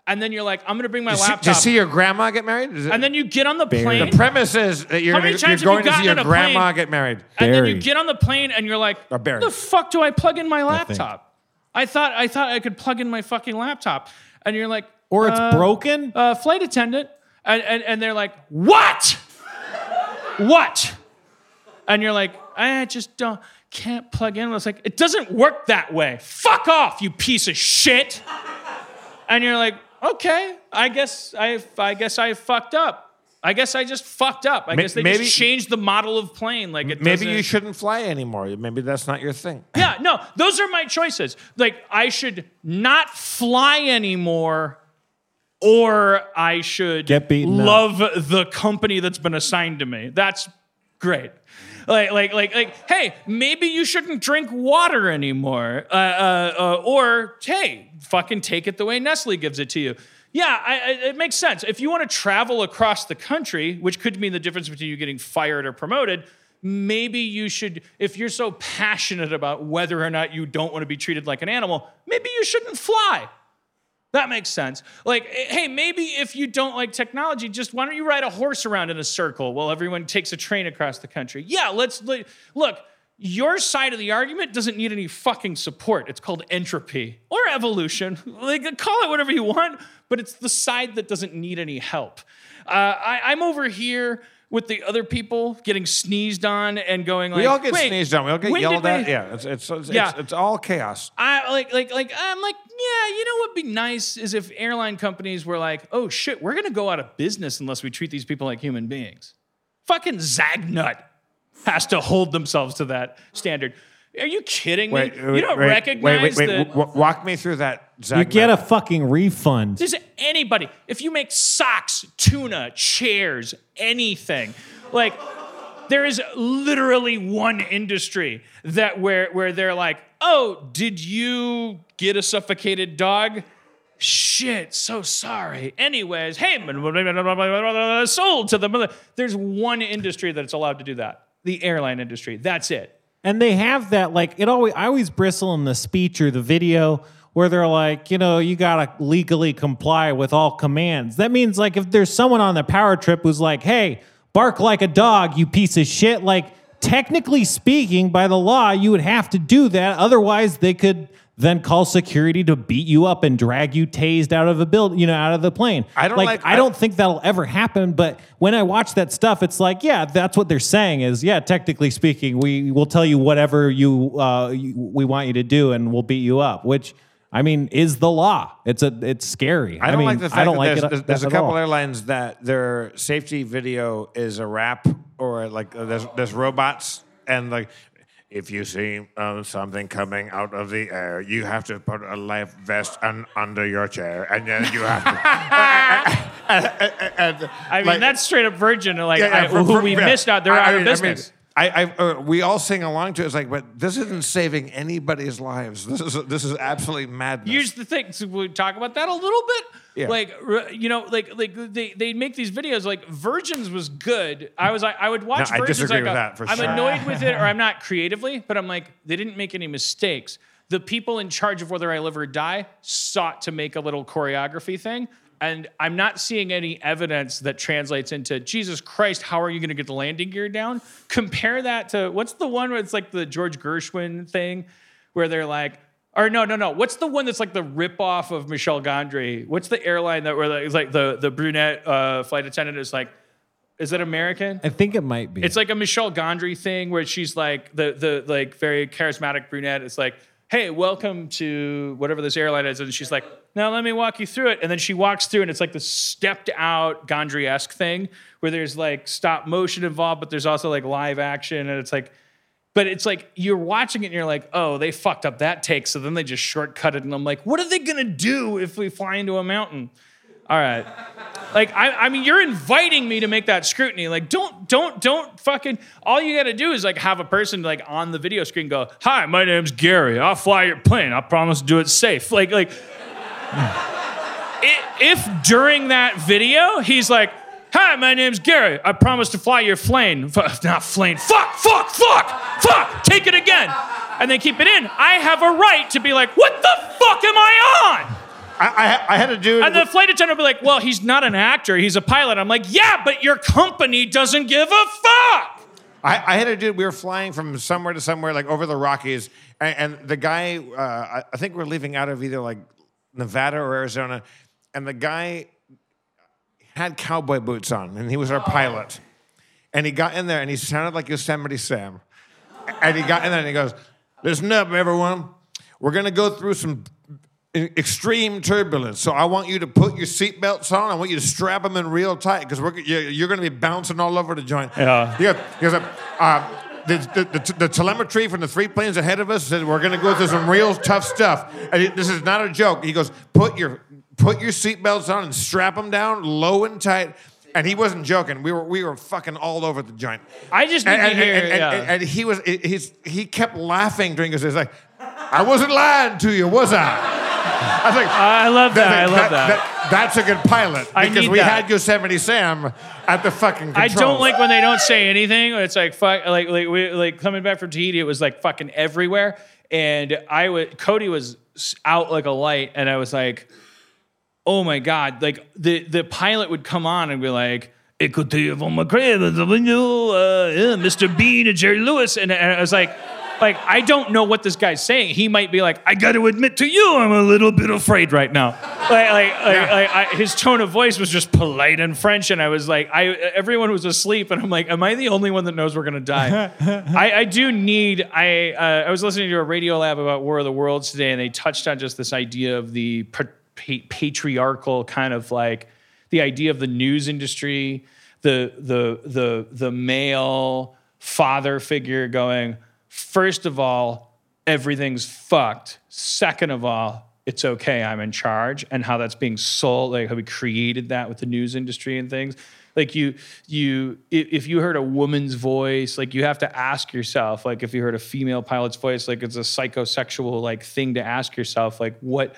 and then you're like, "I'm gonna bring my to see, laptop," to see your grandma get married. And then you get on the plane. the premise is that you're, gonna, many you're times have you going to see your grandma plane? get married. And then you get on the plane and you're like, Or buried. the fuck do I plug in my laptop? I thought I thought I could plug in my fucking laptop. And you're like, or it's uh, broken. uh, flight attendant. And, and, and they're like, what? what? And you're like, I just don't, can't plug in. I was like, it doesn't work that way. Fuck off, you piece of shit. And you're like, okay, I guess I, I guess I fucked up. I guess I just fucked up. I Ma- guess they maybe- just changed the model of plane. Like it Maybe you shouldn't fly anymore. Maybe that's not your thing. yeah, no, those are my choices. Like, I should not fly anymore, or I should Get beaten up. love the company that's been assigned to me. That's great. Like, like, like, like, hey, maybe you shouldn't drink water anymore. Uh, uh, uh, or, hey, fucking take it the way Nestle gives it to you. Yeah, I, I, it makes sense. If you want to travel across the country, which could mean the difference between you getting fired or promoted, maybe you should, if you're so passionate about whether or not you don't want to be treated like an animal, maybe you shouldn't fly. That makes sense. Like, hey, maybe if you don't like technology, just why don't you ride a horse around in a circle while everyone takes a train across the country? Yeah, let's look. Your side of the argument doesn't need any fucking support. It's called entropy or evolution. Like, call it whatever you want, but it's the side that doesn't need any help. Uh, I, I'm over here with the other people getting sneezed on and going like, We all get sneezed on. We all get yelled at. Yeah, it's it's it's, Yeah. it's it's all chaos. I like like like I'm like, yeah, you know what'd be nice is if airline companies were like, oh shit, we're gonna go out of business unless we treat these people like human beings. Fucking Zagnut has to hold themselves to that standard. Are you kidding me? Wait, you don't recognize wait, wait, wait. that. W- w- walk me through that. You get a fucking refund. Does anybody, if you make socks, tuna, chairs, anything, like there is literally one industry that where where they're like, oh, did you get a suffocated dog? Shit, so sorry. Anyways, hey, sold to the mother. There's one industry that's allowed to do that. The airline industry. That's it. And they have that like it always I always bristle in the speech or the video where they're like, you know, you gotta legally comply with all commands. That means like if there's someone on the power trip who's like, hey, bark like a dog, you piece of shit, like technically speaking, by the law, you would have to do that. Otherwise, they could then call security to beat you up and drag you tased out of a build, you know, out of the plane. I don't like- I don't think that'll ever happen. But when I watch that stuff, it's like, yeah, that's what they're saying is, yeah, technically speaking, we will tell you whatever you, uh, you we want you to do, and we'll beat you up. Which I mean is the law. It's a it's scary. I don't mean, like the fact I don't that like there's, it. there's, there's a couple all. airlines that their safety video is a rap or like uh, there's, there's robots and like if you see um, something coming out of the air, you have to put a life vest un- under your chair, and then you have to. and, I mean, like- that's straight up virgin. Like, yeah, yeah, I, for- who for- we yeah. missed out, they're I- out I of mean- I mean, business. I, I, uh, we all sing along to it. It's like, but this isn't saving anybody's lives. This is this is absolutely madness. Here's the thing. So we talk about that a little bit. Yeah. Like you know, like like they they make these videos. Like Virgins was good. I was like I would watch No, I Virgins. disagree like with a- that for I'm sure. annoyed with it, or I'm not creatively, but I'm like they didn't make any mistakes. The people in charge of whether I live or die sought to make a little choreography thing. And I'm not seeing any evidence that translates into Jesus Christ, how are you going to get the landing gear down? Compare that to what's the one where it's like the George Gershwin thing where they're like, or no, no, no. What's the one that's like the ripoff of Michel Gondry? What's the airline that where like, it's like the the brunette uh, flight attendant is like, is that American? I think it might be. It's like a Michel Gondry thing where she's like the the like very charismatic brunette. It's like, hey, welcome to whatever this airline is, and she's like, now let me walk you through it. And then she walks through, and it's like the stepped out Gondry esque thing where there's like stop motion involved, but there's also like live action, and it's like. But it's like you're watching it and you're like, oh, they fucked up that take. So then they just shortcut it. And I'm like, what are they gonna do if we fly into a mountain? All right. Like I, I mean, you're inviting me to make that scrutiny. Like, don't, don't, don't fucking. All you got to do is like have a person like on the video screen go, "Hi, my name's Gary. I'll fly your plane. I promise to do it safe." Like, like, if during that video he's like, "Hi, my name's Gary. I promise to fly your plane." F- not plane. Fuck, fuck, fuck, fuck. Take it again, and they keep it in. I have a right to be like, "What the fuck am I on?" I, I, I had to do. And the flight attendant will be like, well, he's not an actor, he's a pilot. I'm like, yeah, but your company doesn't give a fuck. I, I had to do. We were flying from somewhere to somewhere, like over the Rockies, and, and the guy. Uh, I, I think we're leaving out of either like Nevada or Arizona, and the guy had cowboy boots on, and he was our pilot. And he got in there, and he sounded like Yosemite Sam. And he got in there, and he goes, "Listen up, everyone. We're gonna go through some." Extreme turbulence. So I want you to put your seatbelts on. I want you to strap them in real tight because we're you're, you're going to be bouncing all over the joint. Yeah. He goes, he uh, the, the, the, the telemetry from the three planes ahead of us said we're going to go through some real tough stuff. And it- this is not a joke. He goes, put your put your seatbelts on and strap them down low and tight. And he wasn't joking. We were we were fucking all over the joint. I just need and, to and, hear, and, and- yeah. and he was he's he kept laughing during his. He's like, I wasn't lying to you, was I? I was like, I love that. I love that. That's a good pilot I because need we that. had Yosemite Sam at the fucking. I Controls. don't like when they don't say anything. It's like fuck, like like we like coming back from Tahiti. It was like fucking everywhere, and I would Cody was s- out like a light, and I was like, oh my god! Like the the pilot would come on and be like. Écoutez von ma crème, uh, yeah, Mr. Bean and Jerry Lewis. And, and I was like, like, I don't know what this guy's saying. He might be like, I got to admit to you, I'm a little bit afraid right now. Like, like, like, like I, his tone of voice was just polite and French, and I was like, I everyone was asleep, and I'm like, am I the only one that knows we're gonna die? I, I do need. I uh, I was listening to a Radiolab about War of the Worlds today, and they touched on just this idea of the pa- pa- patriarchal kind of like the idea of the news industry, the the the the male father figure going, first of all, everything's fucked. Second of all, it's okay, I'm in charge, and how that's being sold, like how we created that with the news industry and things. Like you, you, if you heard a woman's voice, like you have to ask yourself, like if you heard a female pilot's voice, like it's a psychosexual like thing to ask yourself, like what,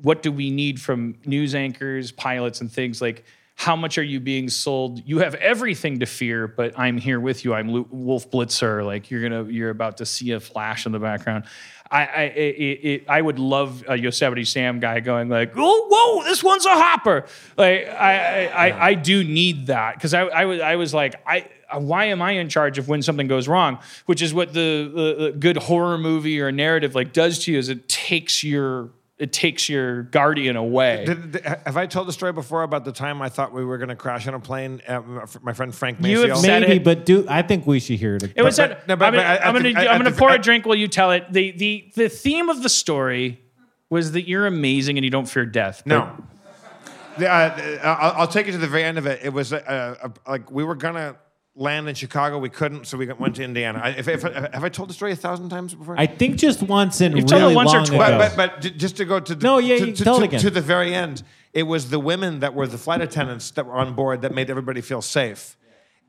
what do we need from news anchors, pilots, and things like how much are you being sold? You have everything to fear, but I'm here with you. I'm Wolf Blitzer. Like you're gonna, you're about to see a flash in the background. I, I, it, it, I would love a Yosemite Sam guy going like, "Oh, whoa, this one's a hopper." Like I, I, I, I do need that because I, I was, I was like, I, why am I in charge of when something goes wrong? Which is what the, the, the good horror movie or narrative like does to you is it takes your it takes your guardian away. Did, did- have I told the story before about the time I thought we were going to crash on a plane? Uh, my friend Frank You have Maciel. said Maybe, it- but do I think we should hear it. It was But- at, no, but- I'm gonna, but I'm gonna, I'm gonna pour a drink while you tell it. The, the, the theme of the story was that you're amazing and you don't fear death. No. The, uh, I'll, I'll take you to the very end of it. It was uh, uh, like we were gonna land in Chicago. We couldn't, so we went to Indiana. I, if, if, have I told the story a thousand times before? I think just once and You've really told it once or twice. but, but, but just to go to the, No, yeah, to, to, tell to- again. to the very end, it was the women that were the flight attendants that were on board that made everybody feel safe.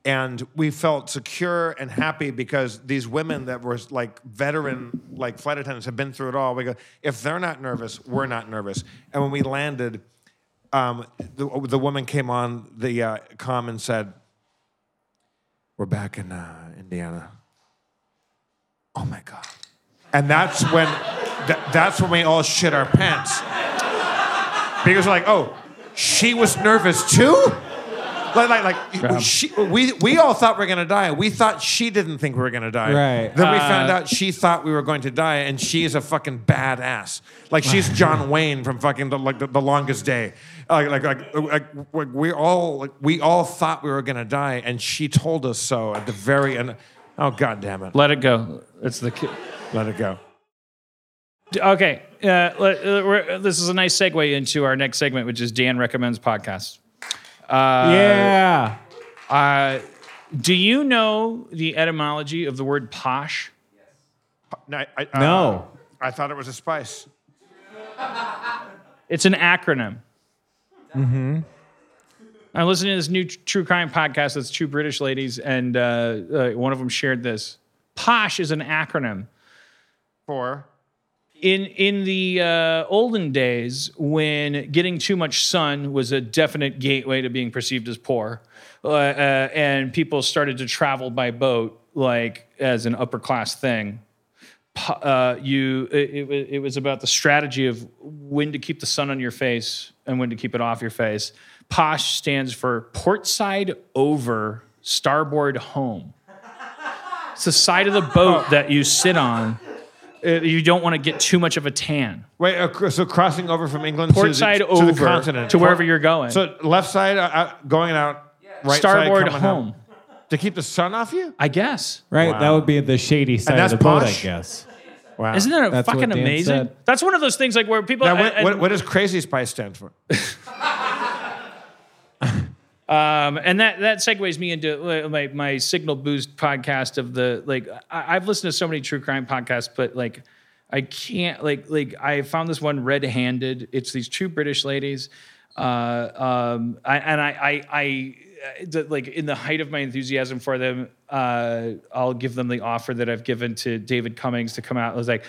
And we felt secure and happy because these women that were like veteran, like flight attendants, have been through it all. We go, if they're not nervous, we're not nervous. And when we landed, um, the, the woman came on the uh, comm and said, "We're back in uh, Indiana." Oh my god! And that's when, that, that's when we all shit our pants because we're like, "Oh, she was nervous too." Like, like, like she, we, we all thought we were gonna die. We thought she didn't think we were gonna die. Right. Then we found out she thought we were going to die, and she is a fucking badass. Like she's John Wayne from fucking the, like the, the longest day. Like, like, like, like we- we all like, we all thought we were gonna die, and she told us so at the very end. Oh god damn it! Let it go. It's the ki- Let it go. okay. Uh, let, uh, we're, this is a nice segue into our next segment, which is Dan recommends podcasts. Yeah. Uh, do you know the etymology of the word posh? No, I, I- uh, I thought it was a spice. It's an acronym. Mm-hmm. I'm listening to this new true crime podcast that's two British ladies, and uh, uh, one of them shared this. Posh is an acronym. For In in the uh, olden days, when getting too much sun was a definite gateway to being perceived as poor, uh, uh, and people started to travel by boat like as an upper class thing, uh, you it, it, it was about the strategy of when to keep the sun on your face and when to keep it off your face. Posh stands for port side over, starboard home. It's the side of the boat that you sit on. Uh, You don't want to get too much of a tan. wait, uh, so crossing over from England Port to, side the, to the continent to wherever you're going. So left side uh, going out, right starboard side coming home. to keep the sun off you. I guess. Right. Wow. That would be the shady side that's of the boat, I guess. Wow. Isn't that That's fucking amazing? said. That's one of those things like where people. now, what, and- what, what does Crazy Spice stand for? Um, and that that segues me into uh, my my Signal Boost podcast of the like I, I've listened to so many true crime podcasts, but like I can't like like I found this one red handed. It's these two British ladies, uh, um, I, and I I. I the, like in the height of my enthusiasm for them, uh, I'll give them the offer that I've given to David Cummings to come out. I was like,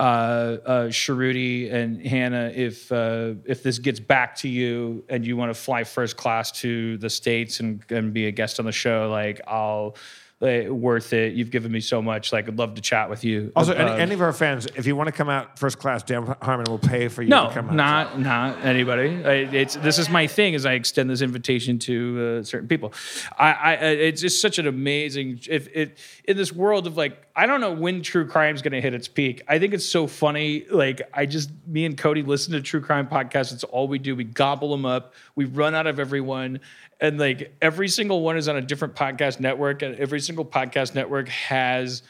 uh, uh, Suruthi and Hannah, if uh, if this gets back to you and you want to fly first class to the states and, and be a guest on the show, like I'll uh, worth it. You've given me so much. Like I'd love to chat with you. Also, any, any of our fans, if you want to come out first class, Dan Harmon will pay for you no, to come out. not not anybody. I, it's this is my thing. Is I extend this invitation to uh, certain people. I, I it's just such an amazing. If it in this world of like, I don't know when true crime's going to hit its peak. I think it's so funny. Like I just me and Cody listen to true crime podcasts. It's all we do. We gobble them up. We run out of everyone. And like every single one is on a different podcast network, and every single podcast network has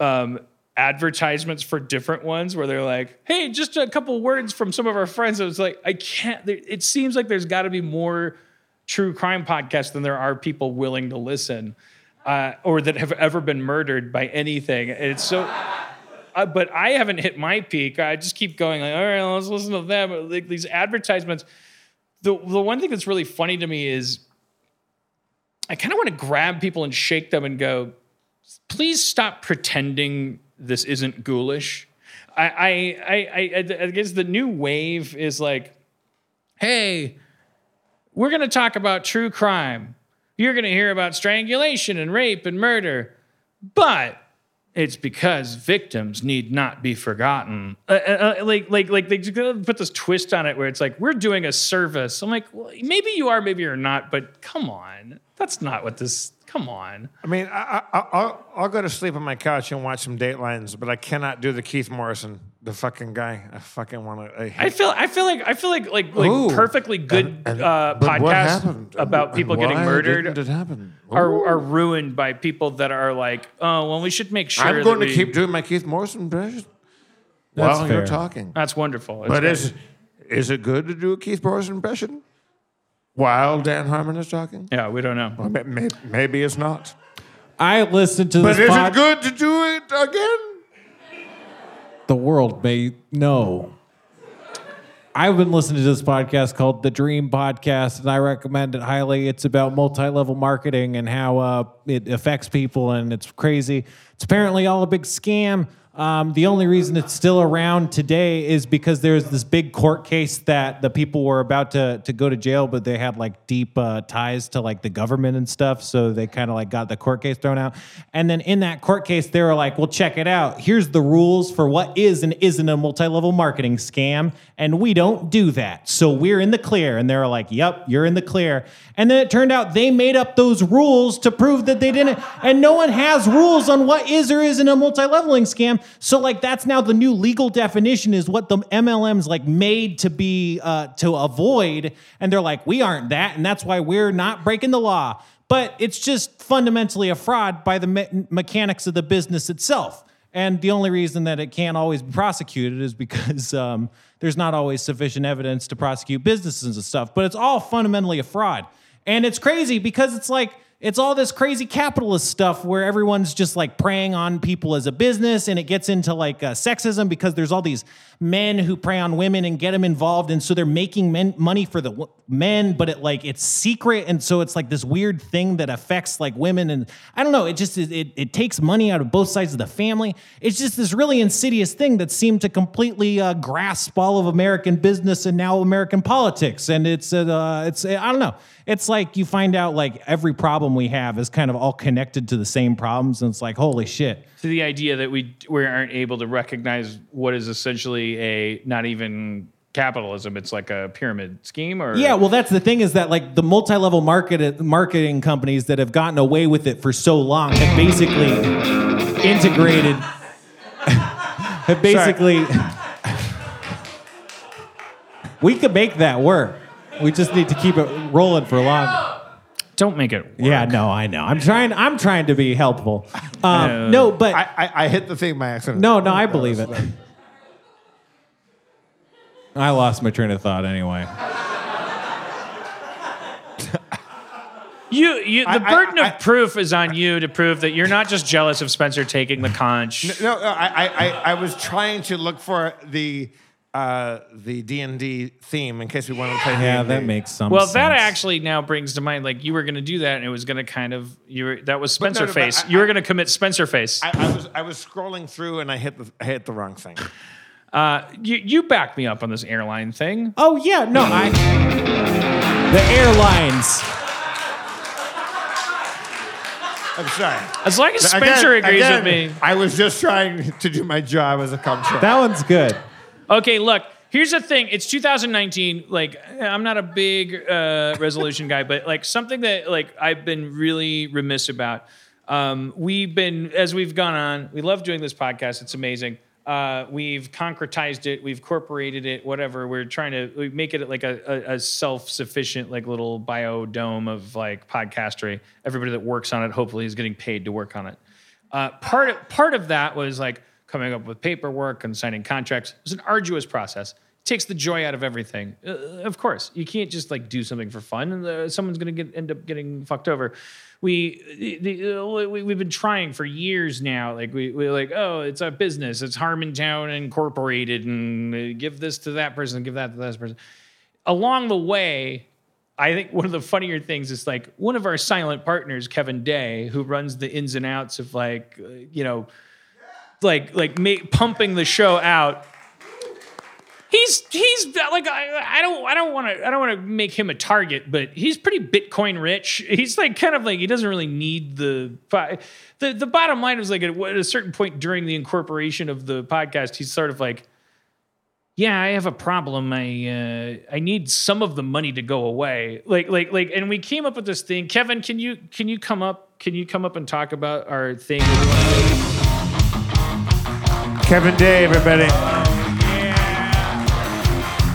um, advertisements for different ones where they're like, "Hey, just a couple words from some of our friends." I was like, I can't. It seems like there's got to be more true crime podcasts than there are people willing to listen. Uh, or that have ever been murdered by anything. It's so. Uh, but I haven't hit my peak. I just keep going like, all right, let's listen to them. Like these advertisements. The the one thing that's really funny to me is I kind of want to grab people and shake them and go, please stop pretending this isn't ghoulish. I, I, I, I, I guess the new wave is like, hey, we're going to talk about true crime. You're going to hear about strangulation and rape and murder, but it's because victims need not be forgotten. Uh, uh, uh, like, like, like they put this twist on it where it's like we're doing a service. I'm like, well, maybe you are, maybe you're not, but come on, that's not what this. Come on. I mean, I, I, I'll, I'll go to sleep on my couch and watch some Datelines, but I cannot do the Keith Morrison, the fucking guy. I fucking want to. I feel I feel like I feel like like like Ooh. perfectly good And- and- uh, podcasts happened? about And people getting murdered didn't it happen? are are ruined by people that are like, oh well, we should make sure. I'm going that to we-" keep doing my Keith Morrison impression That's while you're talking. That's wonderful. It's But great. is is it good to do a Keith Morrison impression while Dan Harmon is talking? yeah, we don't know. Well, may- may- maybe it's not. I listened to the But this is pod- it good to do it again? The world may know. I've been listening to this podcast called The Dream Podcast, and I recommend it highly. It's about multi-level marketing and how uh, it affects people, and it's crazy. It's apparently all a big scam. Um, the only reason it's still around today is because there's this big court case that the people were about to to go to jail, but they had like deep uh, ties to like the government and stuff, so they kind of like got the court case thrown out. And then in that court case, they were like, "Well, check it out. Here's the rules for what is and isn't a multi-level marketing scam, and we don't do that. So we're in the clear." And they were like, "Yep, you're in the clear." And then it turned out they made up those rules to prove that they didn't, and no one has rules on what is or isn't a multi-leveling scam. So like that's now the new legal definition is what the MLMs like made to be uh, to avoid, and they're like, we aren't that, and that's why we're not breaking the law. But it's just fundamentally a fraud by the me- mechanics of the business itself. And the only reason that it can't always be prosecuted is because um, there's not always sufficient evidence to prosecute businesses and stuff. But it's all fundamentally a fraud. And it's crazy because it's like, it's all this crazy capitalist stuff where everyone's just like preying on people as a business and it gets into like uh, sexism because there's all these men who prey on women and get them involved and so they're making men, money for the w- men but it like it's secret and so it's like this weird thing that affects like women and I don't know it just it, it, it takes money out of both sides of the family. It's just this really insidious thing that seemed to completely uh, grasp all of American business and now American politics and it's uh, it's I don't know it's like you find out like every problem we have is kind of all connected to the same problems and it's like holy shit. So the idea that we we aren't able to recognize what is essentially a not even capitalism. It's like a pyramid scheme, or? Yeah well that's the thing is that like the multi-level market marketing companies that have gotten away with it for so long have basically integrated have basically we could make that work we just need to keep it rolling for a long don't make it. Work. yeah no i know i'm trying i'm trying to be helpful um, no but I, I, I hit the thing by accident. No, no, I believe it. I lost my train of thought anyway. You, you, the I- burden I- of proof is on you to prove that you're not just jealous of Spencer taking the conch. No, no, I, I, I, I was trying to look for the uh, the D and D theme in case we wanted to play. Yeah, D&D. that makes some sense. Well, sense. that actually now brings to mind like you were going to do that, and it was going to kind of you were that was Spencer no, but face. I- you were going to commit Spencer face. I, I was I was scrolling through and I hit the I hit the wrong thing. Uh, you you back me up on this airline thing. Oh yeah, no, I. The airlines. I'm sorry. As long as Spencer Again- agrees again, with me. I was just trying to do my job as a comptroller. That one's good. Okay, look. Here's the thing. It's 2019. Like, I'm not a big uh, resolution guy, but like something that like I've been really remiss about. Um, we've been as we've gone on. We love doing this podcast. It's amazing. Uh, we've concretized it. We've incorporated it. Whatever. We're trying to we make it like a, a, a self-sufficient like little biodome of like podcastery. Everybody that works on it hopefully is getting paid to work on it. Uh, part part of that was like coming up with paperwork and signing contracts. It was an arduous process. takes the joy out of everything. Uh, of course, you can't just like do something for fun, and uh, someone's gonna get end up getting fucked over. We, the, uh, we we've been trying for years now. Like we we're like, oh, it's a business. It's Harmontown Incorporated, and uh, give this to that person, give that to that person. Along the way, I think one of the funnier things is like one of our silent partners, Kevin Day, who runs the ins and outs of like, uh, you know, like like ma- pumping the show out. He's he's like I, I don't I don't want to I don't want to make him a target, but he's pretty Bitcoin rich. He's like kind of like he doesn't really need the the the bottom line is like at a certain point during the incorporation of the podcast, he's sort of like yeah, I have a problem. I uh, I need some of the money to go away. Like like like, and we came up with this thing. Kevin, can you can you come up? Can you come up and talk about our thing? Kevin Day, everybody.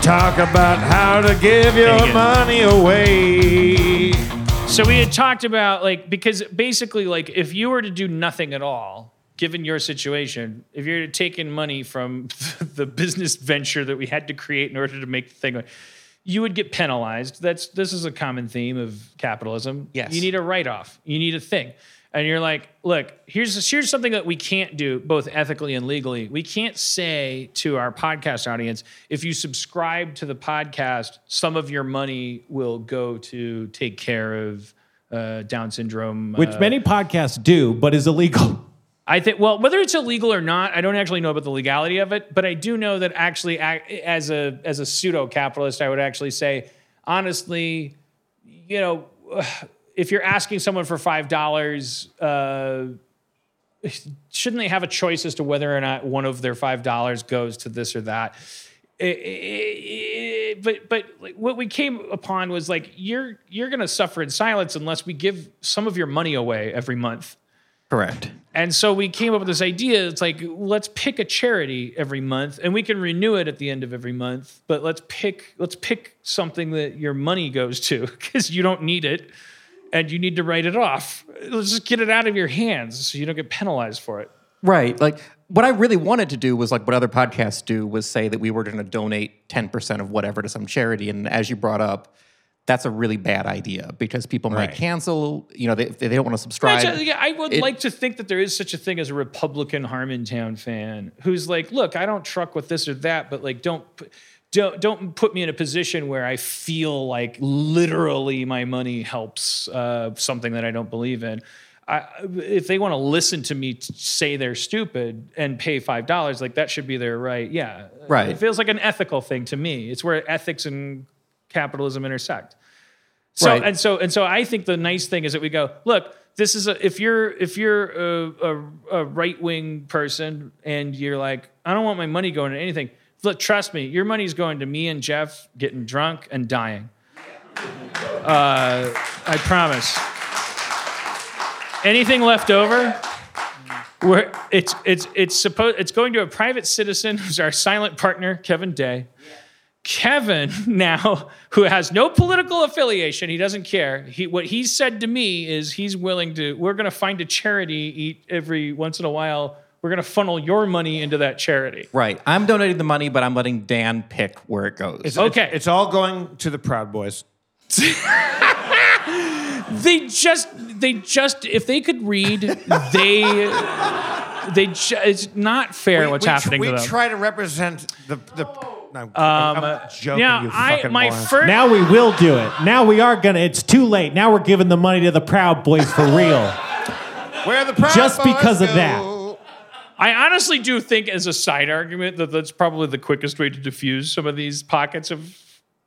Talk about how to give your you. money away. So we had talked about like because basically like if you were to do nothing at all, given your situation, if you're taking money from the business venture that we had to create in order to make the thing, you would get penalized. That's this is a common theme of capitalism. Yes. you need a write off. You need a thing. And you're like, look, here's here's something that we can't do, both ethically and legally. We can't say to our podcast audience, if you subscribe to the podcast, some of your money will go to take care of uh, Down syndrome. Which uh, many podcasts do, but is illegal. I think, well, whether it's illegal or not, I don't actually know about the legality of it, but I do know that actually, as a as a pseudo capitalist, I would actually say, honestly, you know, if you're asking someone for five dollars, uh, shouldn't they have a choice as to whether or not one of their five dollars goes to this or that? Eh, eh, but but like, what we came upon was like you're you're going to suffer in silence unless we give some of your money away every month. Correct. And so we came up with this idea. It's like, let's pick a charity every month and we can renew it at the end of every month, but let's pick let's pick something that your money goes to because you don't need it and you need to write it off. Let's just get it out of your hands so you don't get penalized for it. Right. Like what I really wanted to do was like what other podcasts do was say that we were going to donate 10% of whatever to some charity. And as you brought up, that's a really bad idea because people might Right. cancel, you know, they, they don't want to subscribe. Actually, yeah, I would It- like to think that there is such a thing as a Republican Harmontown fan who's like, look, I don't truck with this or that, but like, don't don't don't put me in a position where I feel like literally my money helps uh, something that I don't believe in. I, if they want to listen to me say they're stupid and pay five dollars, like that should be their right. Yeah, Right. It feels like an ethical thing to me. It's where ethics and capitalism intersect. So Right. and so and so I think the nice thing is that we go, look, this is a if you're if you're a, a, a right wing person and you're like, I don't want my money going to anything. Look, trust me, your money's going to me and Jeff getting drunk and dying. Uh, I promise. Anything left over? Where it's it's it's supposed it's going to a private citizen who's our silent partner, Kevin Day. Kevin now, who has no political affiliation, he doesn't care. He, what he said to me is he's willing to. We're going to find a charity eat every once in a while. We're going to funnel your money into that charity. right. I'm donating the money, but I'm letting Dan pick where it goes. It's, Okay. It's, it's all going to the Proud Boys. They just, they just, if they could read, they, they. Ju- it's not fair what's we, happening we to them. try to represent the the. No, I'm, um, I'm uh, joking. now, you I fucking my first. Now we will do it. Now we are gonna. It's too late. Now we're giving the money to the Proud Boys for real. Where the Proud Boys? just Boys because of that. I honestly do think, as a side argument, that that's probably the quickest way to diffuse some of these pockets of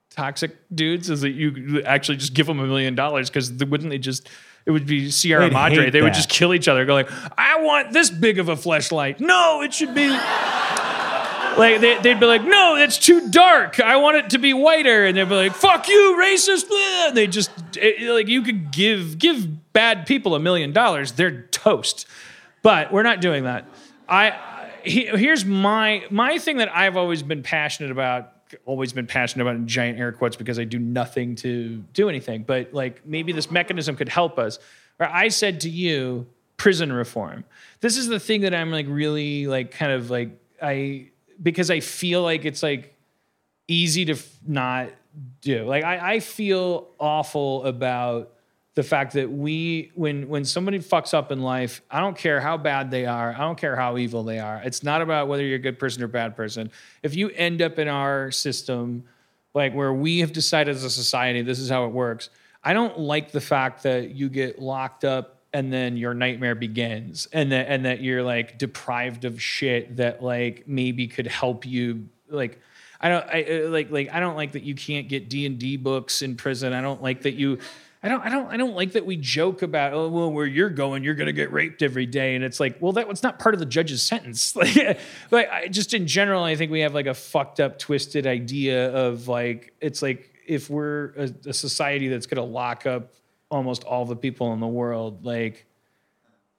toxic dudes is that you actually just give them a million dollars because wouldn't they just? It would be Sierra They'd Madre. They would just kill each other. Go like, I want this big of a fleshlight. No, it should be. Like they, they'd be like, no, it's too dark. I want it to be whiter, and they'd be like, "Fuck you, racist!" And they just it- like you could give give bad people a million dollars, they're toast. But we're not doing that. I he, here's my my thing that I've always been passionate about. Always been passionate about in giant air quotes because I do nothing to do anything. But like maybe this mechanism could help us. Or I said to you, prison reform. This is the thing that I'm like really like kind of like I because I feel like it's like easy to f- not do. Like I, I feel awful about the fact that we when when somebody fucks up in life, I don't care how bad they are, I don't care how evil they are. It's not about whether you're a good person or bad person. If you end up in our system, like where we have decided as a society this is how it works, I don't like the fact that you get locked up and then your nightmare begins and that and that you're like deprived of shit that like maybe could help you like I don't I uh, like like I don't like that you can't get D&D books in prison. I don't like that you I don't I don't I don't like that we joke about oh well where you're going you're going to get raped every day and it's like well that was not part of the judge's sentence. Like I, just in general I think we have like a fucked up twisted idea of like it's like if we're a, a society that's going to lock up almost all the people in the world like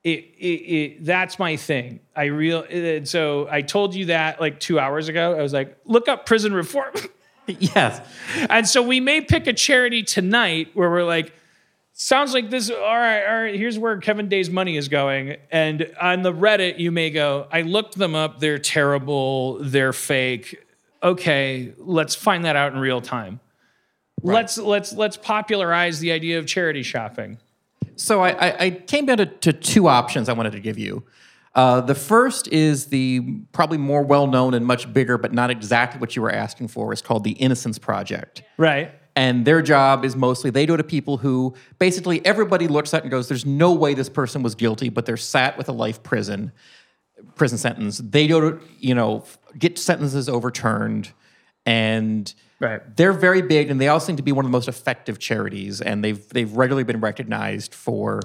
it, it, it that's my thing. I real and so I told you that like two hours ago. I was like, look up prison reform. yes. and so we may pick a charity tonight where we're like, sounds like this. All right, all right. Here's where Kevin Day's money is going. And on the Reddit, you may go, I looked them up. They're terrible. They're fake. Okay, let's find that out in real time. Let's let's let's popularize the idea of charity shopping. So I, I, I came down to, to two options I wanted to give you. Uh, the first is the probably more well known and much bigger, but not exactly what you were asking for. It's called the Innocence Project. Right. And their job is mostly they go to people who basically everybody looks at and goes, "There's no way this person was guilty," but they're sat with a life prison prison sentence. They go to you know get sentences overturned, and Right. they're very big, and they all seem to be one of the most effective charities. And they've they've regularly been recognized for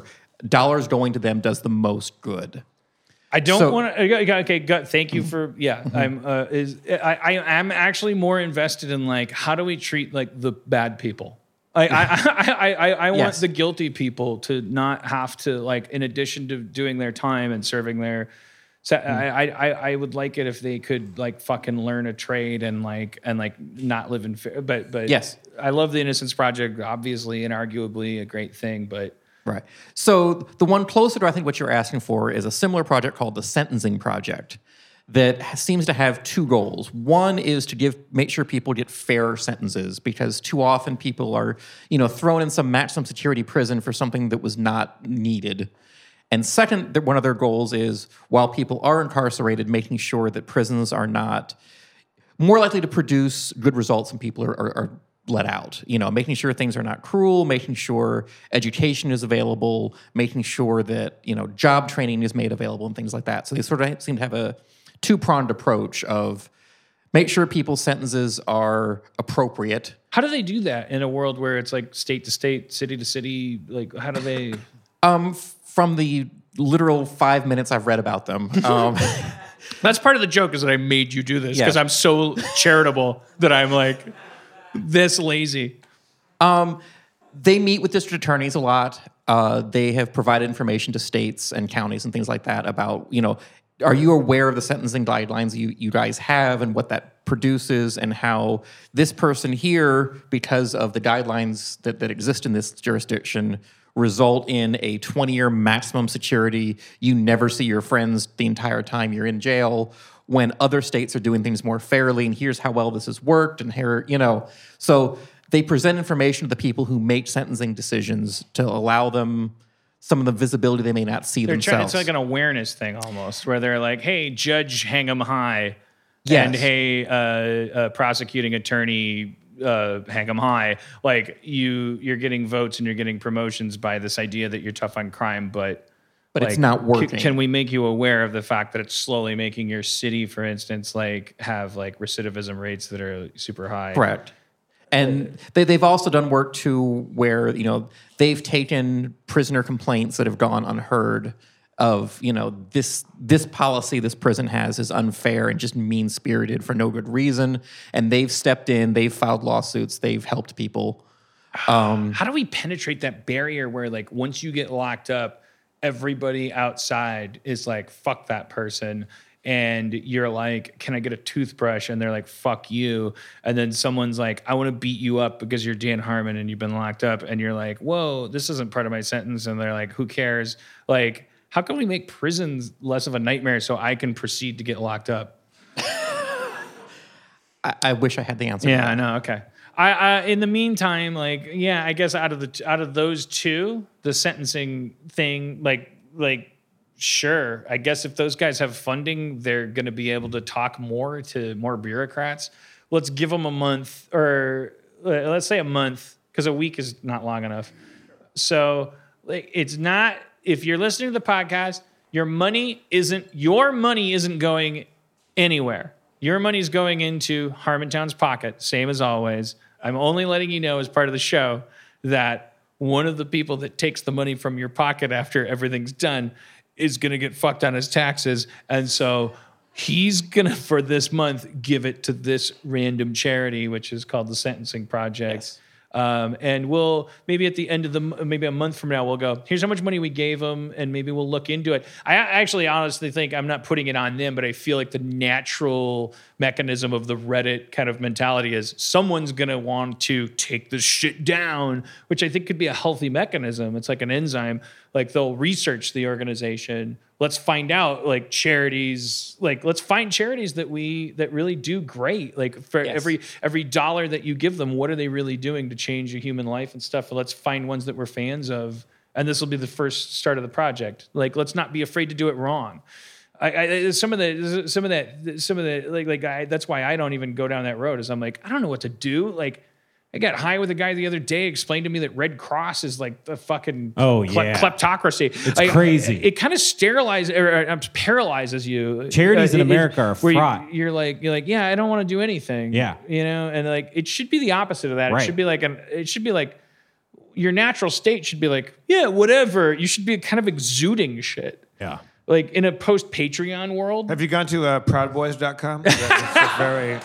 dollars going to them does the most good. I don't So- Mm-hmm. want to. Okay, okay. Thank you for. Yeah, I'm. Uh, is I, I am actually more invested in like how do we treat like the bad people. I I I I, I want Yes. the guilty people to not have to like in addition to doing their time and serving their. So Mm-hmm. I, I I I would like it if they could like fucking learn a trade and like and like not live in fear. But but Yes. I love the Innocence Project. Obviously and arguably a great thing, but Right. So the one closer to I think what you're asking for is a similar project called the Sentencing Project that seems to have two goals. One is to give make sure people get fair sentences because too often people are, you know, thrown in some maximum security prison for something that was not needed. And second, one of their goals is while people are incarcerated, making sure that prisons are not more likely to produce good results when people are, are, are let out. You know, making sure things are not cruel, making sure education is available, making sure that you know job training is made available, and things like that. So they sort of seem to have a two pronged approach of make sure people's sentences are appropriate. how do they do that in a world where it's like state to state, city to city? Like how do they? Um, from the literal five minutes I've read about them, um, That's part of the joke is that I made you do this Yeah. because I'm so charitable that I'm like this lazy. they meet with district attorneys a lot. Uh, they have provided information to states and counties and things like that about, you know, are you aware of the sentencing guidelines you, you guys have and what that produces and how this person here, because of the guidelines that, that exist in this jurisdiction, result in a 20 year maximum security. You never see your friends the entire time you're in jail when other states are doing things more fairly. And here's how well this has worked. And here, you know, so they present information to the people who make sentencing decisions to allow them some of the visibility they may not see They're trying. themselves. It's like an awareness thing almost, where they're like, "Hey, judge, hang 'em high," Yes. and "Hey, uh, uh, prosecuting attorney." Uh, hang 'em high. Like you, you're getting votes and you're getting promotions by this idea that you're tough on crime, but but it's not working. Can we make you aware of the fact that it's slowly making your city, for instance, like have like recidivism rates that are super high? Correct. And they, they've also done work too where, you know, they've taken prisoner complaints that have gone unheard of, you know, this this policy this prison has is unfair and just mean spirited for no good reason. And they've stepped in, they've filed lawsuits, they've helped people. Um, How do we penetrate that barrier where like once you get locked up, everybody outside is like, fuck that person. And you're like, can I get a toothbrush? And they're like, fuck you. And then someone's like, I want to beat you up because you're Dan Harmon and you've been locked up. And you're like, whoa, this isn't part of my sentence. And they're like, who cares? Like, how can we make prisons less of a nightmare so I can proceed to get locked up? I, I wish I had the answer. Yeah. I know. Okay. I, I in the meantime, like, yeah, I guess out of the out of those two, the sentencing thing, like, like, sure. I guess if those guys have funding, they're going to be able to talk more to more bureaucrats. Let's give them a month, or let's say a month, because a week is not long enough. So like it's not if you're listening to the podcast, your money isn't your money isn't going anywhere. Your money's going into Harmontown's pocket, same as always. I'm only letting you know as part of the show that one of the people that takes the money from your pocket after everything's done is going to get fucked on his taxes. And so he's going to, for this month, give it to this random charity, which is called the Sentencing Project. Um, and we'll maybe at the end of the maybe a month from now we'll go. Here's how much money we gave them, and maybe we'll look into it. I actually honestly think I'm not putting it on them, but I feel like the natural mechanism of the Reddit kind of mentality is someone's gonna want to take this shit down, which I think could be a healthy mechanism. It's like an enzyme. Like they'll research the organization. Let's find out like charities, like let's find charities that we that really do great. Like for Yes. every every dollar that you give them, what are they really doing to change a human life and stuff? Let's find ones that we're fans of, and this will be the first start of the project. Like, let's not be afraid to do it wrong. I, I some of the some of that some of the like like I, that's why I don't even go down that road. Is I'm like I don't know what to do. Like I got high with a guy the other day, explained to me that Red Cross is like the fucking Oh, cle- yeah. kleptocracy. It's I- crazy. It, kind of sterilizes or uh, paralyzes you. Charities in Uh, it- it- America are where you- fraught. you're like you're like yeah i don't want to do anything Yeah. you know and like it should be the opposite of that Right. it should be like an it should be like your natural state should be like yeah whatever you should be kind of exuding shit Yeah. like in a post patreon world Have you gone to uh, proudboys.com? It's just very.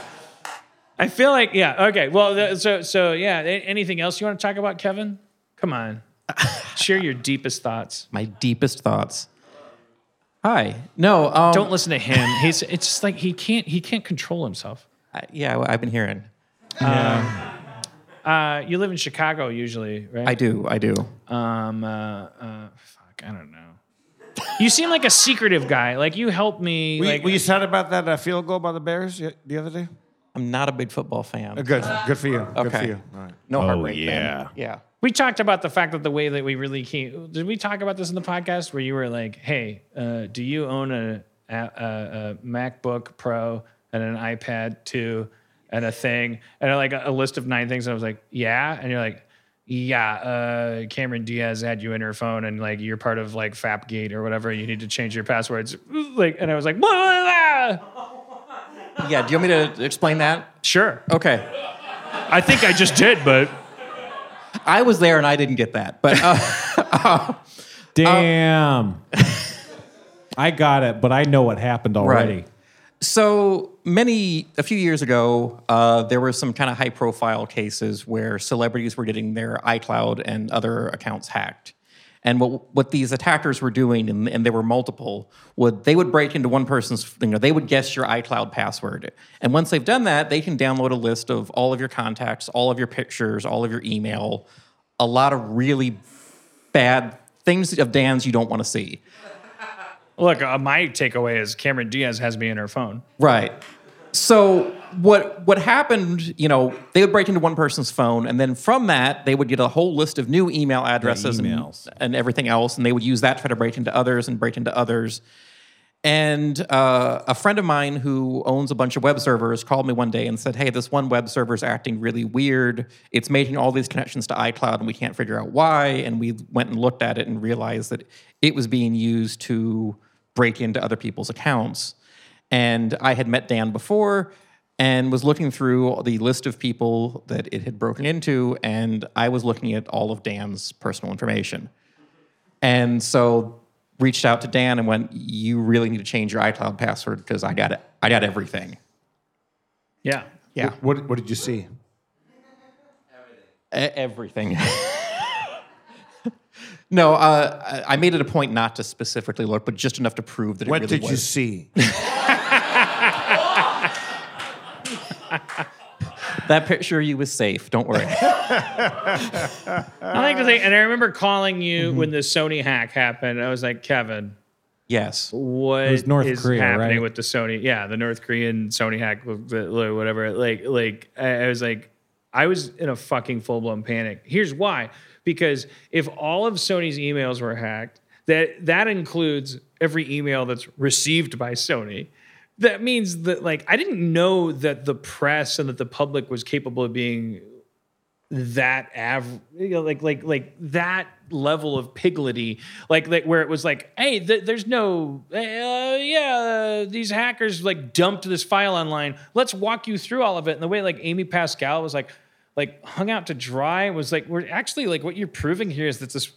I feel like yeah okay well th- so so yeah anything else you want to talk about kevin come on share your deepest thoughts My deepest thoughts. Hi. No. Um, don't listen to him he's it's just like he can't he can't control himself I- yeah, I've been hearing. uh you live in chicago usually right I do. I do. Um, uh, uh, fuck, I don't know. You seem like a secretive guy. Like you helped me. Were, you- like, were you sad about that uh, field goal by the Bears the other day? I'm not a big football fan. Uh, good. Good for you. Good for Okay. you. All right. No Oh, heartbreak. fan. yeah. Yeah. we talked about the fact that the way that we really came. Did we talk about this in the podcast where you were like, "Hey, uh, do you own a, a, a, a MacBook Pro and an iPad 2 and a thing and like a, a list of nine things?" And I was like, "Yeah," and you're like. Yeah, uh, Cameron Diaz had you in her phone, and like you're part of like Fapgate or whatever. You need to change your passwords. Like, and I was like, blah, blah, blah. Yeah. Do you want me to explain that? Sure. Okay. I think I just did, but I was there and I didn't get that, but uh, Damn. I got it, but I know what happened already. Right. So many, a few years ago, uh, there were some kind of high profile cases where celebrities were getting their iCloud and other accounts hacked. And what, what these attackers were doing, and, and there were multiple, would they would break into one person's, you know, they would guess your iCloud password. And once they've done that, they can download a list of all of your contacts, all of your pictures, all of your email, a lot of really bad things of Dan's you don't want to see. look, uh, my takeaway is Cameron Diaz has me in her phone. Right. So what what happened, you know, they would break into one person's phone and then from that they would get a whole list of new email addresses and, and everything else and they would use that to try to break into others and break into others. And uh, a friend of mine who owns a bunch of web servers called me one day and said, Hey, this one web server is acting really weird. It's making all these connections to iCloud and we can't figure out why. And we went and looked at it and realized that it was being used to break into other people's accounts. And I had met Dan before and was looking through the list of people that it had broken into. And I was looking at all of Dan's personal information. And so reached out to Dan and went, "You really need to change your iCloud password because I got it. I got everything." Yeah. Yeah, What, what did you see? E- everything. no, uh, I I made it a point not to specifically look, but just enough to prove that What it really did you see? That picture of you was safe. Don't worry. I like to think, and I remember calling you mm-hmm. when the Sony hack happened. I was like, Kevin, Yes. what was North is Korea, happening right? with the Sony. Yeah, the North Korean Sony hack, whatever. Like, like I I was like, I was in a fucking full blown panic. Here's why: because if all of Sony's emails were hacked, that that includes every email that's received by Sony. That means that like I didn't know that the press and that the public was capable of being that av- you know, like like like that level of piglety. Like like where it was like hey th- there's no uh, yeah uh, these hackers like dumped this file online. Let's walk you through all of it. And the way like amy pascal was like like hung out to dry was like we're actually like what you're proving here is that this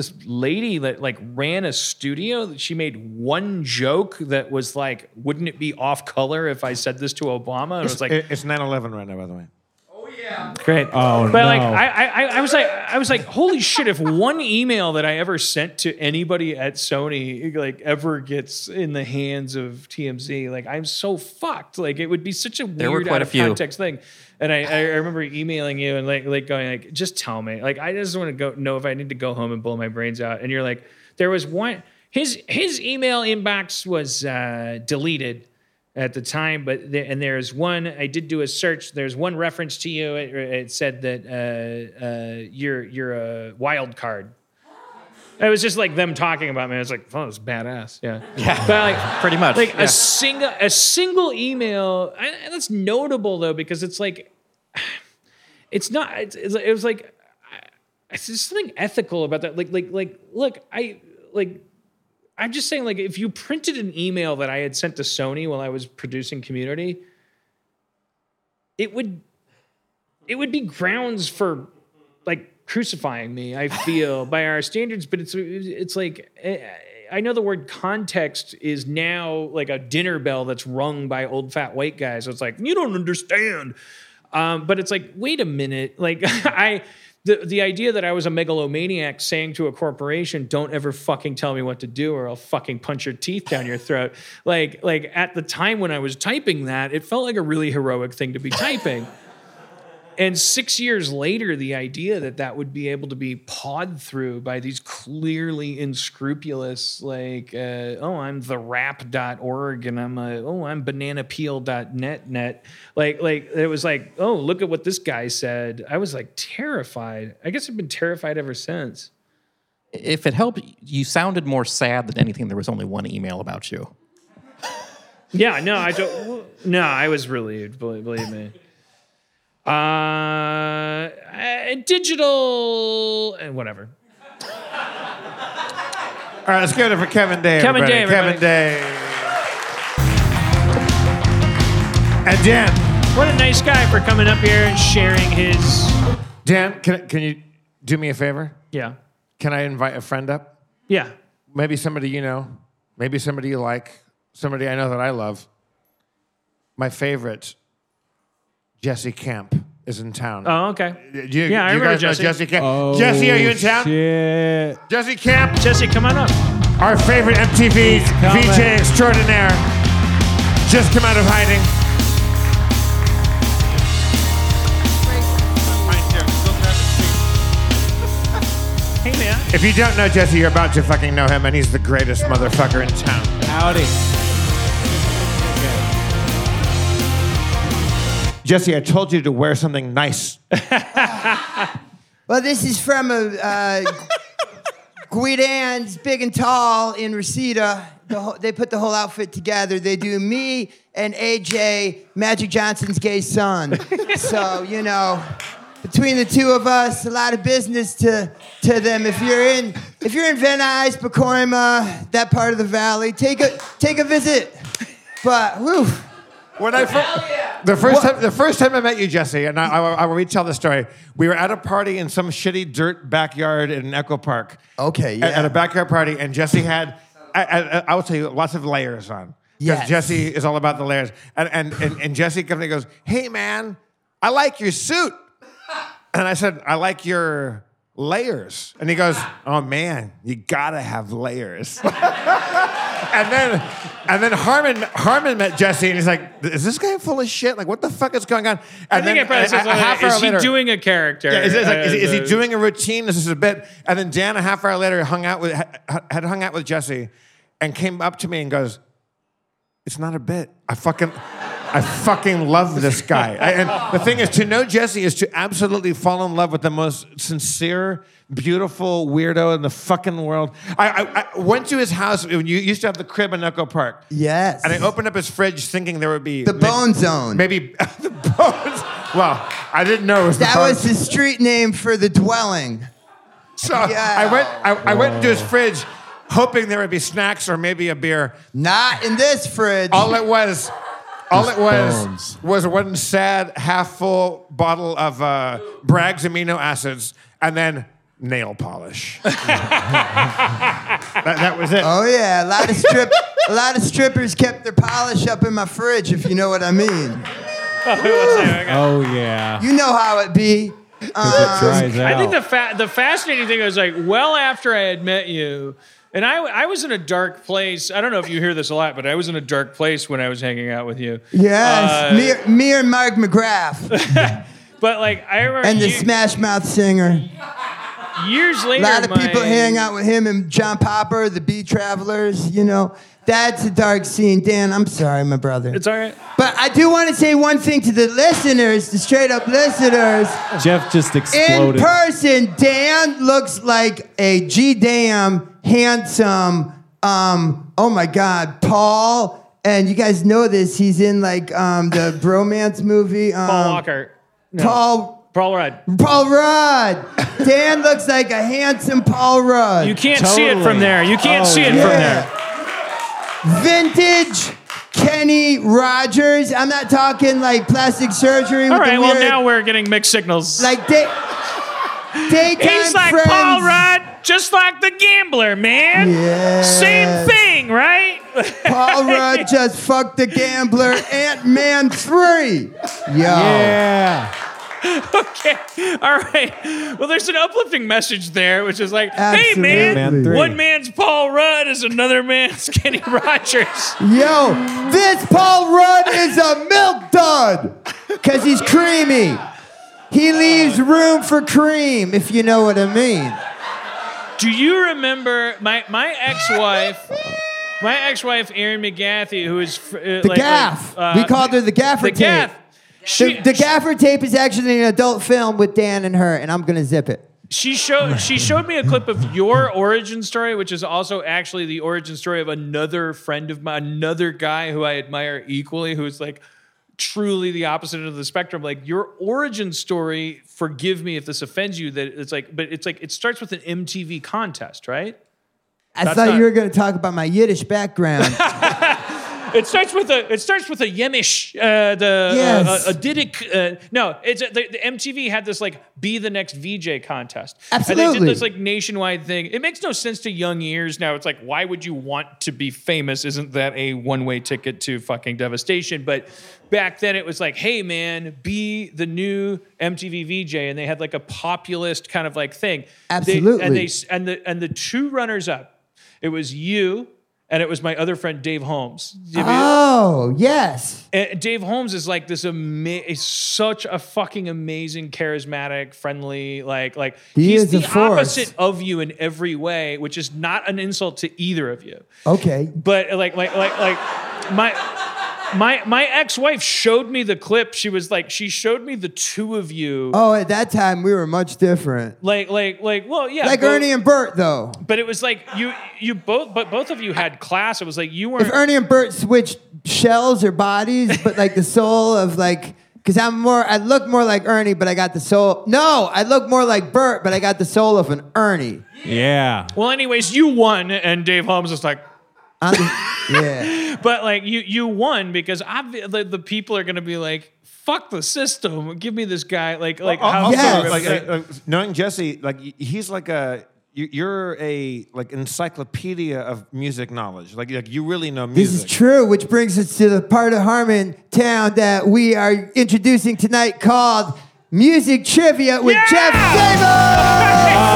this lady that like ran a studio that she made one joke that was like wouldn't it be off color if i said this to obama and it was like it's 9/11 right now, by the way. Great. Oh, but like. I, I I was like I was like holy shit if one email that I ever sent to anybody at Sony like ever gets in the hands of TMZ like I'm so fucked like it would be such a There weird were quite out a of few. context thing and I, I remember emailing you and like like going like just tell me like I just want to go know if I need to go home and blow my brains out and you're like there was one his his email inbox was uh, deleted at the time, but there, and there's one I did do a search. There's one reference to you. It, it said that uh, uh, you're you're a wild card. It was just like them talking about me. I was like, oh, it's badass. Yeah, yeah. But like, Pretty much. like yeah. a single a single email. I, and that's notable though because it's like, it's not. It's, it's, it was like, it's just something ethical about that. Like like like look, I like I'm just saying, like, if you printed an email that I had sent to Sony while I was producing Community, it would it would be grounds for like crucifying me. I feel by our standards, but it's it's like eh, I know the word context is now like a dinner bell that's rung by old fat white guys. So it's like you don't understand, um, but it's like wait a minute, like I. The, the idea that I was a megalomaniac saying to a corporation, "Don't ever fucking tell me what to do, or I'll fucking punch your teeth down your throat." Like, like at the time when I was typing that, it felt like a really heroic thing to be typing. And six years later, the idea that that would be able to be pawed through by these clearly unscrupulous, like, uh, oh, I'm the rap.org and I'm a, oh, I'm bananapeel.net net. Like, like, it was like, oh, look at what this guy said. I was like terrified. I guess I've been terrified ever since. if it helped, you sounded more sad than anything. There was only one email about you. Yeah, no, I don't. No, I was relieved. Believe, believe me. Uh, uh, digital, and whatever. All right, let's give it for Kevin Day. Kevin everybody. Day, Kevin. Day. And Dan, What a nice guy for coming up here and sharing his. Dan, can, can you do me a favor? Yeah, Can I invite a friend up? yeah. Maybe somebody you know, maybe somebody you like, somebody I know that I love. My favorite, Jesse Camp, is in town. Oh, okay. Do you, yeah, I you remember guys know Jesse. Jesse Camp. Oh, Jesse, are you in town? Shit. Jesse Camp, Jesse, come on up. our favorite MTV. VJ extraordinaire, just come out of hiding. Hey, man. If you don't know Jesse, you're about to fucking know him, and he's the greatest motherfucker in town. Howdy. Jesse, I told you to wear something nice. Well, this is from a uh, Guidan's Big and Tall in Reseda. The whole, they put the whole outfit together. They do me and AJ, Magic Johnson's gay son. so you know, between the two of us, a lot of business to to them. If you're in if you're in Nuys, Pacoima, that part of the valley, take a take a visit. But whew. When I fir- the first time the first time I met you, Jesse, and I, I, I will retell the story. We were at a party in some shitty dirt backyard in Echo Park. Okay, At, at a backyard party, and Jesse had, I, I, I will tell you, lots of layers on. Yes. Jesse is all about the layers, and and and, and Jesse comes and goes, "Hey man, I like your suit," and I said, "I like your." Layers, and he goes, "Oh man, you gotta have layers." and then and then Harmon Harmon met Jesse and he's like, "Is this guy full of shit? Like, what the fuck is going on?" And I think I probably said a- a half something like, hour is he later- doing a character? Yeah, is, it- like, is, he- is he Uh, doing a routine? This is a bit. And then Dan, a half hour later, hung out with had hung out with Jesse, and came up to me and goes, "It's not a bit. I fucking." I fucking love this guy. I, and the thing is, to know Jesse is to absolutely fall in love with the most sincere, beautiful weirdo in the fucking world. I, I, I went to his house when you used to have the crib in Echo Park. Yes. And I opened up his fridge thinking there would be The may- Bone Zone. Maybe the bones. Well, I didn't know it was the that Bone was the street name for the dwelling. So Yeah. I went. I, I went into his fridge, hoping there would be snacks or maybe a beer. Not in this fridge. All it was, all it was, bones. was one sad half full bottle of uh, Bragg's amino acids, and then nail polish. that, that was it. Oh yeah, a lot of strip, a lot of strippers kept their polish up in my fridge, if you know what I mean. Oh yeah. You know how it be. it dries out. I think the fa- the fascinating thing was like well after I had met you, and I I was in a dark place. I don't know if you hear this a lot, but I was in a dark place when I was hanging out with you. Yes, Uh, me, me and Mark McGrath But like I remember and the ye- Smash Mouth singer. years later, A lot of people my- hang out with him and John Popper, the Blues Travelers. You know, that's a dark scene. Dan, I'm sorry, my brother. It's all right. But I do want to say one thing to the listeners, the straight up listeners. Jeff just exploded. In person, Dan looks like a G damn handsome. Um, oh my God, Paul. And you guys know this. He's in like um, the bromance movie. Um, Paul Walker. No. Paul. Paul Rudd. Paul Rudd. Dan looks like a handsome Paul Rudd. You can't see it from there. You can't Oh, see it from there. Vintage Kenny Rogers. I'm not talking like plastic surgery. All with. Well, weird- now we're getting mixed signals. like day, daytime He's like friends. Paul Rudd, just like the gambler, man. Yes. Same thing, right? Paul Rudd just fucked the gambler. Ant Man three. Yo. yeah. okay. All right. Well, there's an uplifting message there, which is like, hey, man, Man one man's Paul Rudd is another man's Kenny Rogers. Yo, this Paul Rudd is a milk dud because he's creamy. He leaves room for cream, if you know what I mean. Do you remember my my ex-wife? My ex-wife, Erin McGathy, who is fr- uh, The like, gaff. like, we called her the gaffer the tape. gaff. She, The, the gaffer tape is actually an adult film with Dan and her, and I'm gonna zip it. She showed she showed me a clip of your origin story, which is also actually the origin story of another friend of mine, another guy who I admire equally, who's like truly the opposite of the spectrum. Like your origin story, forgive me if this offends you, that it's like, but it's like it starts with an MTV contest, right? I That's thought not- you were gonna talk about my Yiddish background. It starts with a it starts with a Yemish, uh, the Yes. uh, a, a Didic. Uh, no, it's the, the MTV had this like be the next VJ contest. And they Absolutely. did this like nationwide thing. It makes no sense to young ears now. It's like why would you want to be famous? Isn't that a one way ticket to fucking devastation? But back then it was like, hey man, be the new MTV VJ, and they had like a populist kind of like thing. They- Absolutely. and they and the and the two runners up, it was you. And it was my other friend Dave Holmes. Oh yes. and Dave Holmes is like this ama- is such a fucking amazing, charismatic, friendly, like like He he's is the opposite of you in every way, which is not an insult to either of you. Okay. But like like like like my my my ex-wife showed me the clip. She was like, she showed me the two of you. Oh, at that time we were much different. Like like like well yeah Like both- Ernie and Bert, though. but it was like you you both but both of you had class. It was like you weren't If Ernie and Bert switched shells or bodies, but like the soul of like, because I'm more, I look more like Ernie, but I got the soul. No, I look more like Bert, but I got the soul of an Ernie. Yeah. well anyways you won and Dave Holmes was like I'm the- yeah. But like you, you won because obvi- the, the people are gonna be like, "Fuck the system, give me this guy." Like, like how also, Yes. like, uh, uh, knowing Jesse, like he's like a you- you're a like encyclopedia of music knowledge. Like, like you really know music. This is true, which brings us to the part of Harmon Town that we are introducing tonight called Music Trivia with Jeff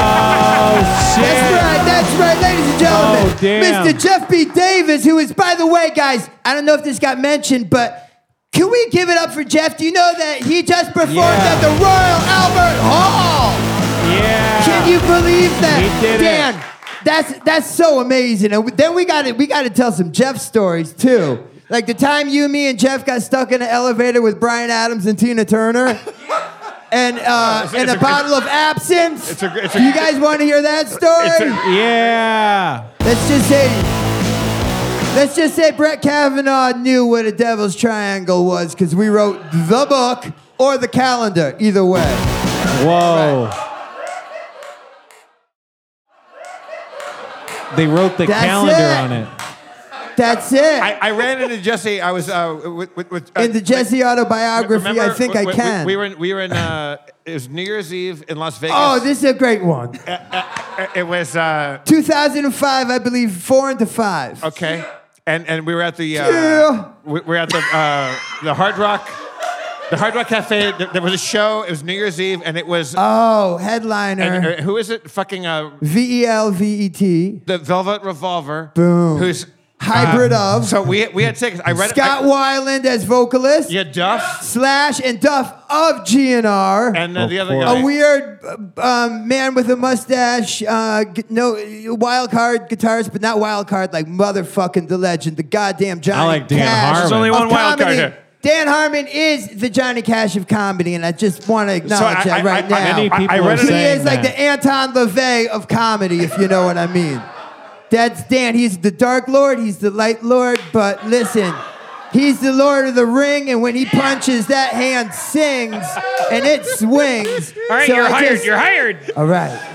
Davis. That's right, that's right, ladies and gentlemen. Oh, damn. Mr. Jeff B. Davis, who is, by the way, guys, I don't know if this got mentioned, but can we give it up for Jeff? Do you know that he just performed Yeah. at the Royal Albert Hall? Yeah. Can you believe that? He did it. Dan, that's that's so amazing. And then we got to we got to tell some Jeff stories too. Like the time you, me, and Jeff got stuck in an elevator with Bryan Adams and Tina Turner. And, uh, It's a- and it's a, a- bottle of absinthe. It's a- it's a- you guys want to hear that story? Yeah. Let's just say, let's just say Brett Kavanaugh knew what a devil's triangle was because we wrote the book or the calendar, either way. Whoa. They wrote the That's calendar it. on it. That's it. I, I ran into Jesse. I was uh, with, with, with uh, In the Jesse autobiography, remember, I think we, I can. We, were in, we were in uh, it was New Year's Eve in Las Vegas. oh, this is a great one. it was uh, 2005, I believe, four into five. okay, and and we were at the uh, Yeah. we we were at the uh, the Hard Rock. The Hard Rock Cafe. There, was a show. It was New Year's Eve, and it was. Oh, and, headliner. uh, who is it? Fucking uh, V E L V E T. the Velvet Revolver. Boom. Who's Hybrid uh, of. So we we had six. I read Scott it. Weiland as vocalist. Yeah, Duff, Slash and Duff of GNR. and uh, the other guy. a weird um, man with a mustache, uh, no wild card guitarist, but not wild card like motherfucking the legend, the goddamn Johnny I like Dan Cash. Harmon. There's only one wild card here. Dan Harmon is the Johnny Cash of comedy, and I just want to acknowledge I- that I- right I- now. Many I- people I are read it- he saying is like the Anton LaVey of comedy, if you know what I mean. That's Dan. He's the Dark Lord. He's the Light Lord. But listen, he's the Lord of the Ring, and when he punches, that hand sings and it swings. All right, So you're I hired. just- You're hired. All right.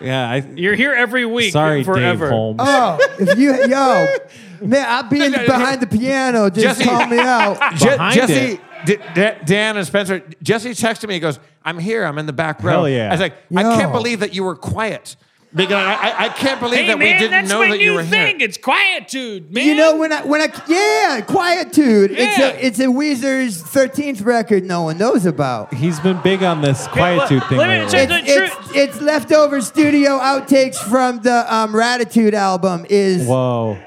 Yeah. I, You're here every week. sorry, forever. Dave Holmes. Oh, if you, yo, man, I'll be in behind the piano. Just Jesse- call me out. Je- Behind Jesse, it. D- D- Dan and Spencer, Jesse texted me. He goes, "I'm here. I'm in the back row." Hell yeah. I was like, "I can't believe that you were quiet." Because I, I, I can't believe Hey that man, we didn't that's know my that new you were thing. here. It's quietude, man. You know when I when I yeah, quietude. It's Yeah. a it's a Weezer's thirteenth record no one knows about. He's been big on this quietude thing let me lately. check It's, the it's, it's leftover studio outtakes from the um, Raditude album. Is Whoa.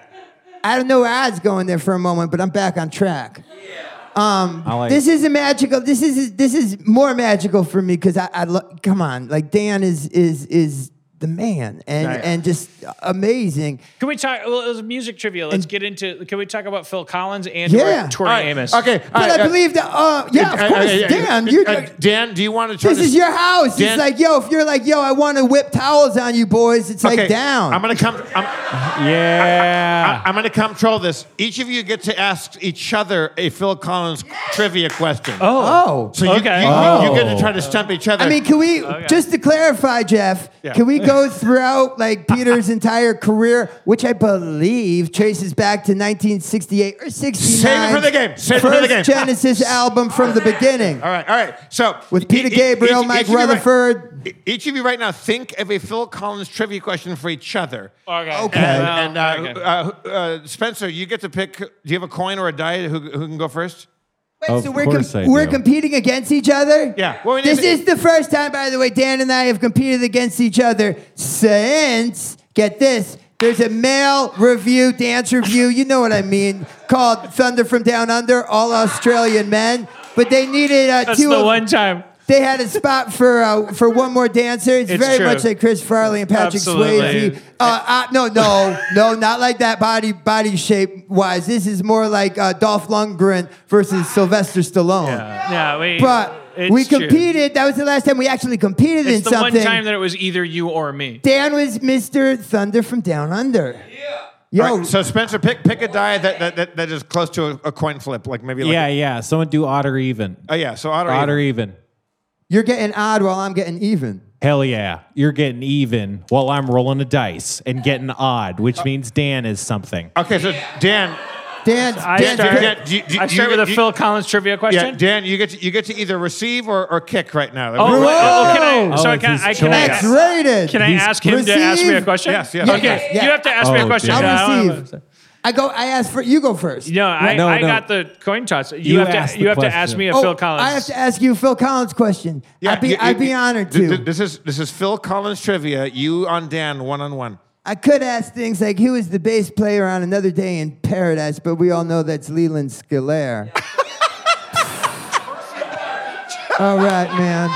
I don't know where I was going there for a moment, but I'm back on track. Um, like this is a magical. This is this is more magical for me because I, I lo- come on, like Dan is is is the man and Right. and just amazing. Can we talk? Well, it was music trivia. Let's And- get into. Can we talk about Phil Collins and Yeah. Tori All right, Amos? Okay. But all right, I uh, believe that. Uh, yeah, uh, of course, uh, uh, Dan. uh, You. uh, Dan, do you want to try this to? is your house. Dan- it's like, yo, if you're like, yo, I want to whip towels on you boys, it's okay, like down. I'm gonna come. I'm, Yeah. I'm gonna control this. Each of you get to ask each other a Phil Collins trivia question. oh. So you, Okay. you, you, you get to Oh. try to stump each other. I mean, can we just to clarify, Jeff? Yeah. Can we go throughout like Peter's entire career, which I believe traces back to 1968 or 69? Save it for the game. Save it for the game. Genesis album from the beginning. all right, all right. So With Peter e- e- Gabriel, each- Mike each of you right- Rutherford. e- each of you right now think of a Phil Collins trivia question for each other. Okay. Okay. And, and uh, okay. uh, uh, Spencer, you get to pick. Do you have a coin or a die? Who, who can go first? Wait, Of so we're, course I we're competing against each other? Yeah. Well, we this to- is the first time, by the way, Dan and I have competed against each other since, get this, there's a male review, dance review, you know what I mean, called Thunder from Down Under, all Australian men. But they needed uh, That's two the of- one time. They had a spot for uh, for one more dancer. It's, It's very true. much like Chris Farley and Patrick Absolutely. Swayze. Uh, uh, no, no, no, not like that body body shape wise. This is more like uh, Dolph Lundgren versus Sylvester Stallone. Yeah, we. But it's we true. competed. That was the last time we actually competed It's in the one time that it was either you or me. Dan was Mr. Thunder from Down Under. Yeah. Yo, All right, so Spencer, pick pick a die that that, that, that is close to a, a coin flip, like maybe like yeah, yeah. Someone do odd or even. Oh yeah, so odd or Odd or even. Even. you're getting odd while I'm getting even. Hell yeah. You're getting even while I'm rolling a dice and getting odd, which means Dan is something. Okay, so Dan, Dan, I Dan, start, Dan, do you- do you- I start you- with a Phil Collins trivia question. yeah, Dan, you get to, you get to either receive or, or kick right now. Oh, Whoa! oh, can I? Oh, so Oh, I can, it's I his can I, choice. X-rated. can I He's- ask him to ask me a question? Yes, yes. Okay, Yes, yeah. you have to ask me a Oh, question. I I'll don't- receive. I go. I ask for you. Go first. No, I, No, I no. got the coin toss. You, You have to you have to ask me a Oh, Phil Collins. I have to ask you a Phil Collins question. I'd be, you- I'd be you- honored to. This is this is Phil Collins trivia. You on Dan one on one. I could ask things like who is the bass player on Another Day in Paradise, but we all know that's Leland Sklar. all right, man.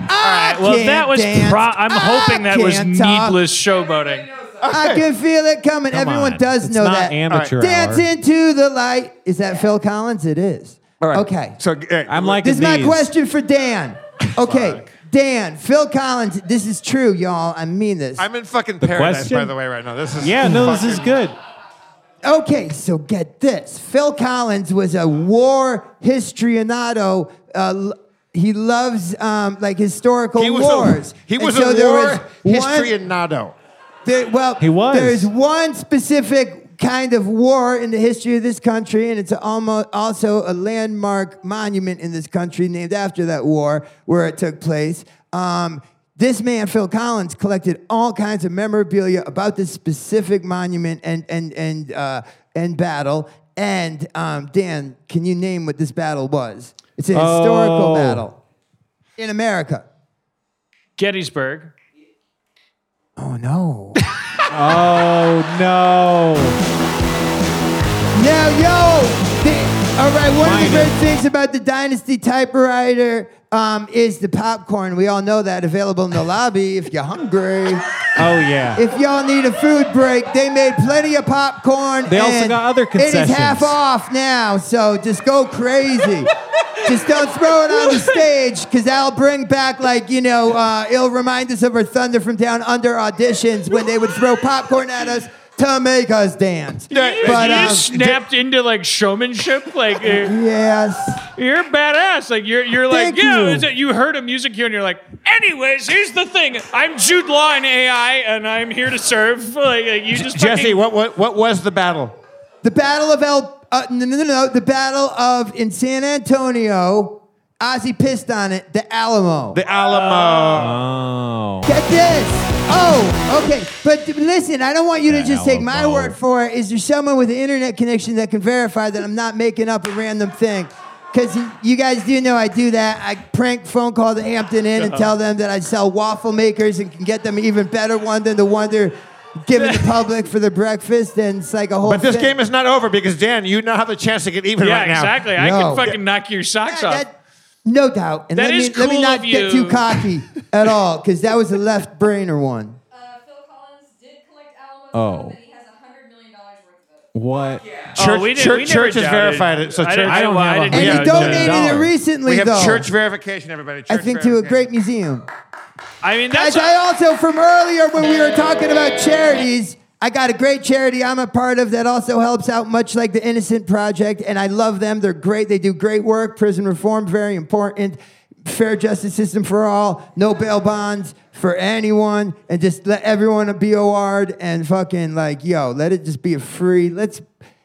All right. Well, can't that was. Pro- I'm hoping that was can't talk. needless showboating. I can feel it coming. Come Everyone on. does It's know not that. amateur Dance hour. into the light. Is that Phil Collins? It is. All right. Okay. So uh, I'm like This is my question for Dan. Okay, Dan, Phil Collins. This is true, y'all. I mean this. I'm in fucking paradise, question? by the way, right now. This is Yeah, no, this is fucking- good. Okay, so get this. Phil Collins was a war histrionado. Uh, l- he loves um, like historical He was wars. a, he was so a there war was one- histrionado. There, well, He was. There's one specific kind of war in the history of this country, and it's almost also a landmark monument in this country named after that war where it took place. Um, this man, Phil Collins, collected all kinds of memorabilia about this specific monument and and and uh, and battle. And um, Dan, can you name what this battle was? It's a historical Oh. battle in America. Gettysburg. Oh no. Oh no. Now, yo, the- all right. One of the great things about the Dynasty typewriter um, is the popcorn. We all know that available in the lobby if you're hungry. Oh yeah. If y'all need a food break, they made plenty of popcorn. They also and got other concessions. It is half off now, so just go crazy. just don't throw it on the stage, because that'll bring back, like, you know, uh, it'll remind us of our Thunder from Down Under auditions when they would throw popcorn at us to make us dance. Yeah, But, you um, just snapped into like showmanship. Like uh, yes. you're badass. Like you're you're like Thank yeah. you. Is it, you heard a music cue and you're like. Anyways, here's the thing. I'm Jude Law in AI, and I'm here to serve. Like, like, you just Jesse, fucking- what, what what was the battle? The Battle of El. Uh, no, no, no, no. The Battle of in San Antonio. Ozzy pissed on it. The Alamo. The Alamo. Oh. Get this. Oh, okay. But th- listen, I don't want you to The just take my Alamo. word for it. Is there someone with an internet connection that can verify that I'm not making up a random thing? Because you guys do know I do that. I prank phone call the Hampton Inn and tell them that I sell waffle makers and can get them an even better one than the one they're giving the public for their breakfast. And it's like a whole But this thing. game is not over because Dan, you now have the chance to get even yeah, right now. exactly. I No. can fucking knock your socks Yeah, off. that- no doubt. And That let, is me, let me cool not of get you. too cocky at all, because that was a left brainer one. Uh, Phil Collins did collect Alamo, Oh. but he has $100 million worth of it. What? Church, Oh, we did- church, we never church has doubted. verified it. So I church, didn't- I don't well, have didn't a And Yeah, he doubt yeah, donated dollar. it recently, we have though. church verification, everybody. I Church think to a verification. great museum. I mean, Guys, that's I also, from earlier when we were talking about charities, I got a great charity I'm a part of that also helps out, much like the Innocent Project, and I love them. They're great. They do great work. Prison reform, very important. Fair justice system for all. No bail bonds for anyone, and just let everyone be OR'd and fucking like, yo, let it just be a free. Let's,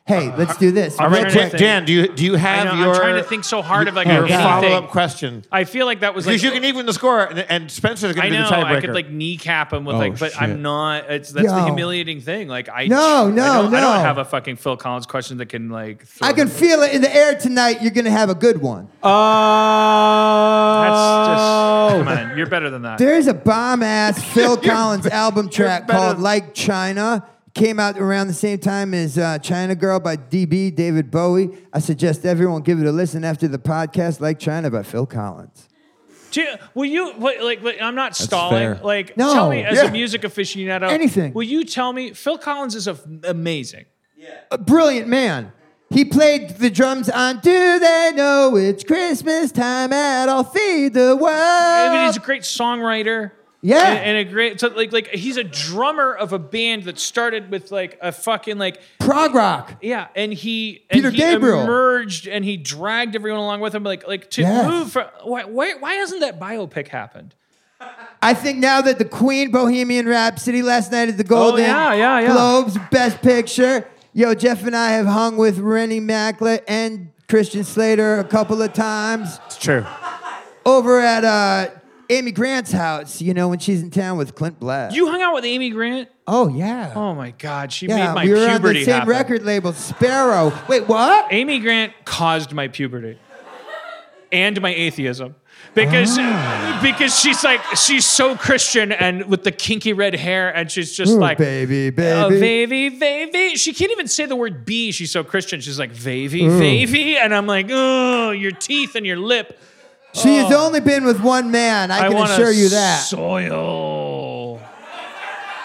hey, uh, let's do this. All right, real. Jan, Jan, do you do you I have know, your? I'm trying to think so hard of like your anything. follow up question. I feel like that was like Because you can even the score, and, and Spencer's going to be know the tiebreaker. I could like kneecap him with Oh, like, but shit. I'm not. It's that's the humiliating thing. Like I No, I no, don't, I don't have a fucking Phil Collins question that can like. Throw I can feel it in the air tonight. You're gonna have a good one. Uh, that's just Oh. come on. You're better than that. There's a bomb ass Phil Collins album track called than- Like China. Came out around the same time as uh, China Girl by DB, David Bowie. I suggest everyone give it a listen after the podcast, Like China by Phil Collins. Do will you like, like? I'm not stalling. fair. Like, No, tell me as yeah. a music aficionado. Anything. Will you tell me Phil Collins is a, amazing? A brilliant man. He played the drums on Do They Know It's Christmas Time at All Feed the World. I mean, he's a great songwriter. Yeah. and, and a great so like like he's a drummer of a band that started with like a fucking like Prog rock. yeah, and he Peter and he Gabriel. emerged and he dragged everyone along with him. Like like to Yes. move from why, why why hasn't that biopic happened? I think now that the Queen Bohemian Rhapsody last night at the Golden Oh, yeah, yeah, yeah. Globes Best Picture. Yo, Jeff and I have hung with Rami Malek and Christian Slater a couple of times it's true. over at uh, Amy Grant's house. You know when she's in town with Clint Black. You hung out with Amy Grant. oh yeah. Oh my God, she yeah, made my puberty. we were on the same happen. record label, Sparrow. Wait, what? Amy Grant caused my puberty and my atheism. Because Ah. because she's like she's so Christian and with the kinky red hair and she's just Ooh, like baby, Oh, baby. vavy. She can't even say the word B. She's so Christian. She's like, vavy, vavy. And I'm like, oh, your teeth and your lip. She has only been with one man. I, I can want assure you that. soil.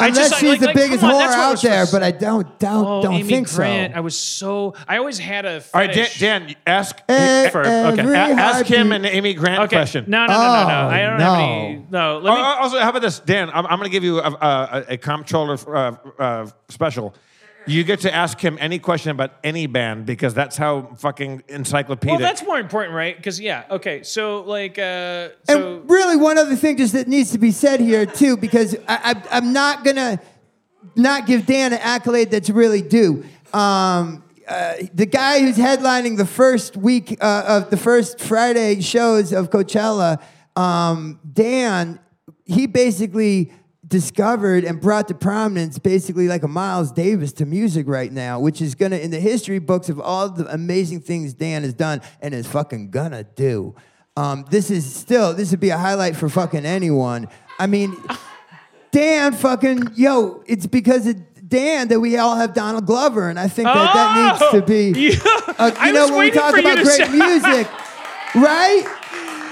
I Unless just- she's like- the like, biggest come on, whore that's what I out was there, supposed- but I don't don't Oh, don't Amy think Grant. so. I was so. I always had a. All right, Dan, fetish. Dan ask Eh, for, every okay. a- ask him heartbeat- an Amy Grant Okay. question. No, no, no, no, no. Oh, I don't have any. No. Let Oh, me. also, how about this, Dan? I'm, I'm going to give you a, a, a comptroller uh, uh, special. You get to ask him any question about any band because that's how fucking encyclopedic. well, that's more important, right? Because yeah. Okay. So like. uh So. and really, one other thing just that needs to be said here too, because I, I, I'm not gonna not give Dan an accolade that's really due. Um, uh, the guy who's headlining the first week uh, of the first Friday shows of Coachella, um, Dan, he basically discovered and brought to prominence basically like a Miles Davis to music right now, which is gonna in the history books of all the amazing things Dan has done and is fucking gonna do. Um, this is still this would be a highlight for fucking anyone. I mean, Dan fucking yo, it's because of Dan that we all have Donald Glover, and I think that that needs to be. Oh! Uh, I you know was when we waiting talk about great say- music, right?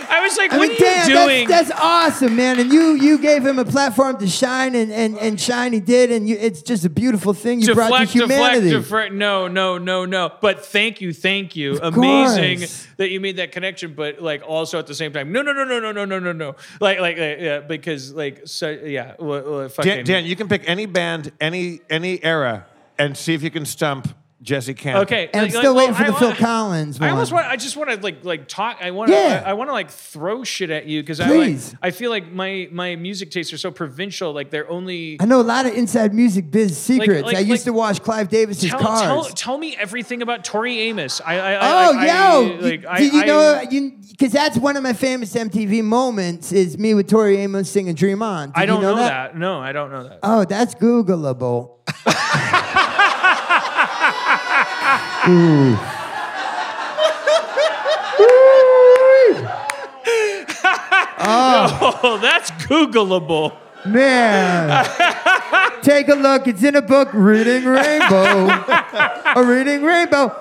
I was like, I what mean, are you doing? that's, that's awesome, man. And you you gave him a platform to shine, and and, and shine he did, and you, it's just a beautiful thing you brought to deflect, deflect, humanity. deflect. No, no, no, no. But thank you, thank you. Amazing course. that you made that connection. But like also at the same time, no, no, no, no, no, no, no, no, no. Like, like, uh, yeah, because like, so yeah, well, well. Dan, Dan, you can pick any band, any any era, and see if you can stump Jesse Camp. Okay, and I'm like- still like, waiting for well, the I- Phil Collins one. I almost want. I just want to like like talk. I want to. Yeah. I, want to like throw shit at you because I like. I feel like my my music tastes are so provincial. Like they're only. I know a lot of inside music biz secrets. like- I used like- to watch Clive Davis's Tell, cars. tell, tell me everything about Tori Amos. I, I, I Oh, I, yo! I, like, I, Did you know? You because that's one of my famous MTV moments is me with Tori Amos singing "Dream On." Did I don't know, know that? No, I don't know that. Oh, that's Googleable. Oh, that's Googleable. Man, take a look. It's in a book, Reading Rainbow. a Reading Rainbow.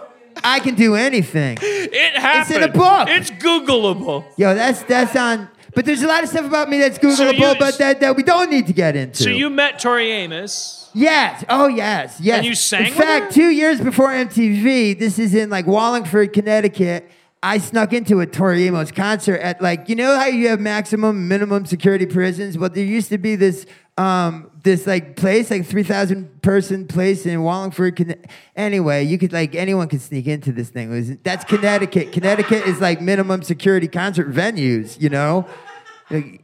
I can do anything. It happened. It's in a book. It's Googleable. Yo, that's that's on. But there's a lot of stuff about me that's Googleable, you- but that, that we don't need to get into. So you met Tori Amos. Yes. Oh, yes. Yes. And you sang In fact, her? two years before MTV, this is in like Wallingford, Connecticut. I snuck into a Tori Amos concert at like you know how you have maximum minimum security prisons. Well, there used to be this um this like place like three thousand person place in Wallingford. Conne- anyway, you could like anyone could sneak into this thing. It was, that's Connecticut. Connecticut is like minimum security concert venues. You know,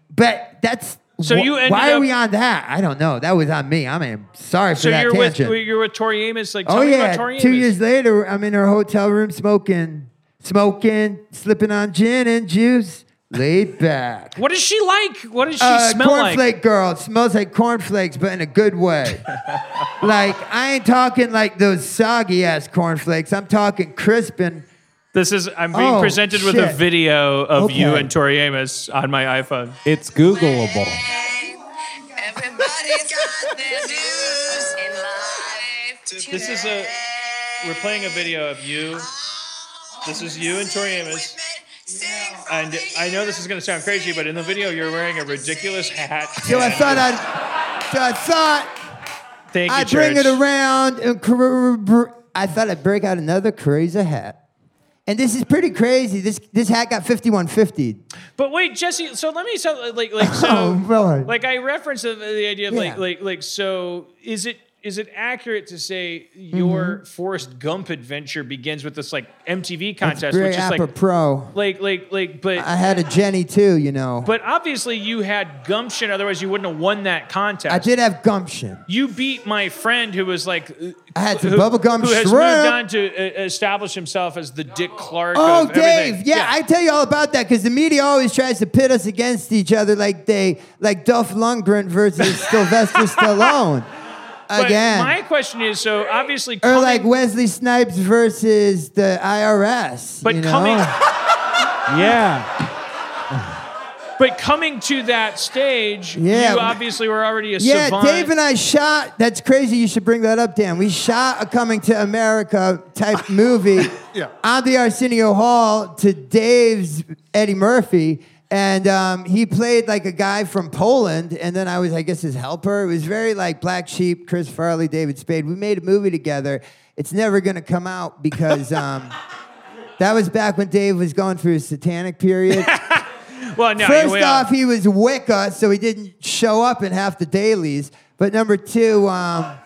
but that's. So wh- you ended why are we on that? I don't know. That was on me. I mean, sorry for So that you're with tangent. you're with Tori Amos. Like, tell Oh me about yeah, Tori two Amos. years later, I'm in her hotel room smoking, smoking, slipping on gin and juice, laid back. What is she like? What does she Uh, smell like? cornflake girl. It smells like cornflakes, but in a good way. like I ain't talking like those soggy ass cornflakes. I'm talking crispin. This is I'm being Oh, presented with a shit. video of you Okay. and Tori Amos on my iPhone. It's Googleable. Everybody's got their dues in life. This is a we're playing a video of you. This is you and Tori Amos. And I know this is going to sound crazy, but in the video you're wearing a ridiculous hat. So I thought I'd, so I thought Thank you, I'd bring it Church. around. And cr- I thought I'd break out another crazy hat. And this is pretty crazy. This this hat got 5150. But wait, Jesse. So let me so like like so Oh, like I referenced the, the idea of like like like so is it is it accurate to say your Mm-hmm. Forrest Gump adventure begins with this like MTV contest, which is like pro, like like like but I had a Jenny too, you know. but obviously you had gumption, otherwise you wouldn't have won that contest. I did have gumption. You beat my friend who was like I had some who, bubblegum who has shrimp. moved on to uh, establish himself as the Dick Clark. Oh, of everything. Dave, yeah, I tell you all about that because the media always tries to pit us against each other like they like Dolph Lundgren versus Sylvester Stallone. But Again. my question is, so obviously, or like Wesley Snipes versus the IRS. But you know? coming- Yeah. But coming to that stage, Yeah. you obviously were already a Yeah, savant. Dave and I shot. That's crazy. You should bring that up, Dan. We shot a Coming to America type movie Yeah. on the Arsenio Hall to Dave's Eddie Murphy. And um, he played like a guy from Poland, and then I was, I guess, his helper. It was very like Black Sheep, Chris Farley, David Spade. We made a movie together. It's never gonna come out because um, that was back when Dave was going through his satanic period. well, no, First we, off, he was Wicca, so he didn't show up in half the dailies. But number two, um,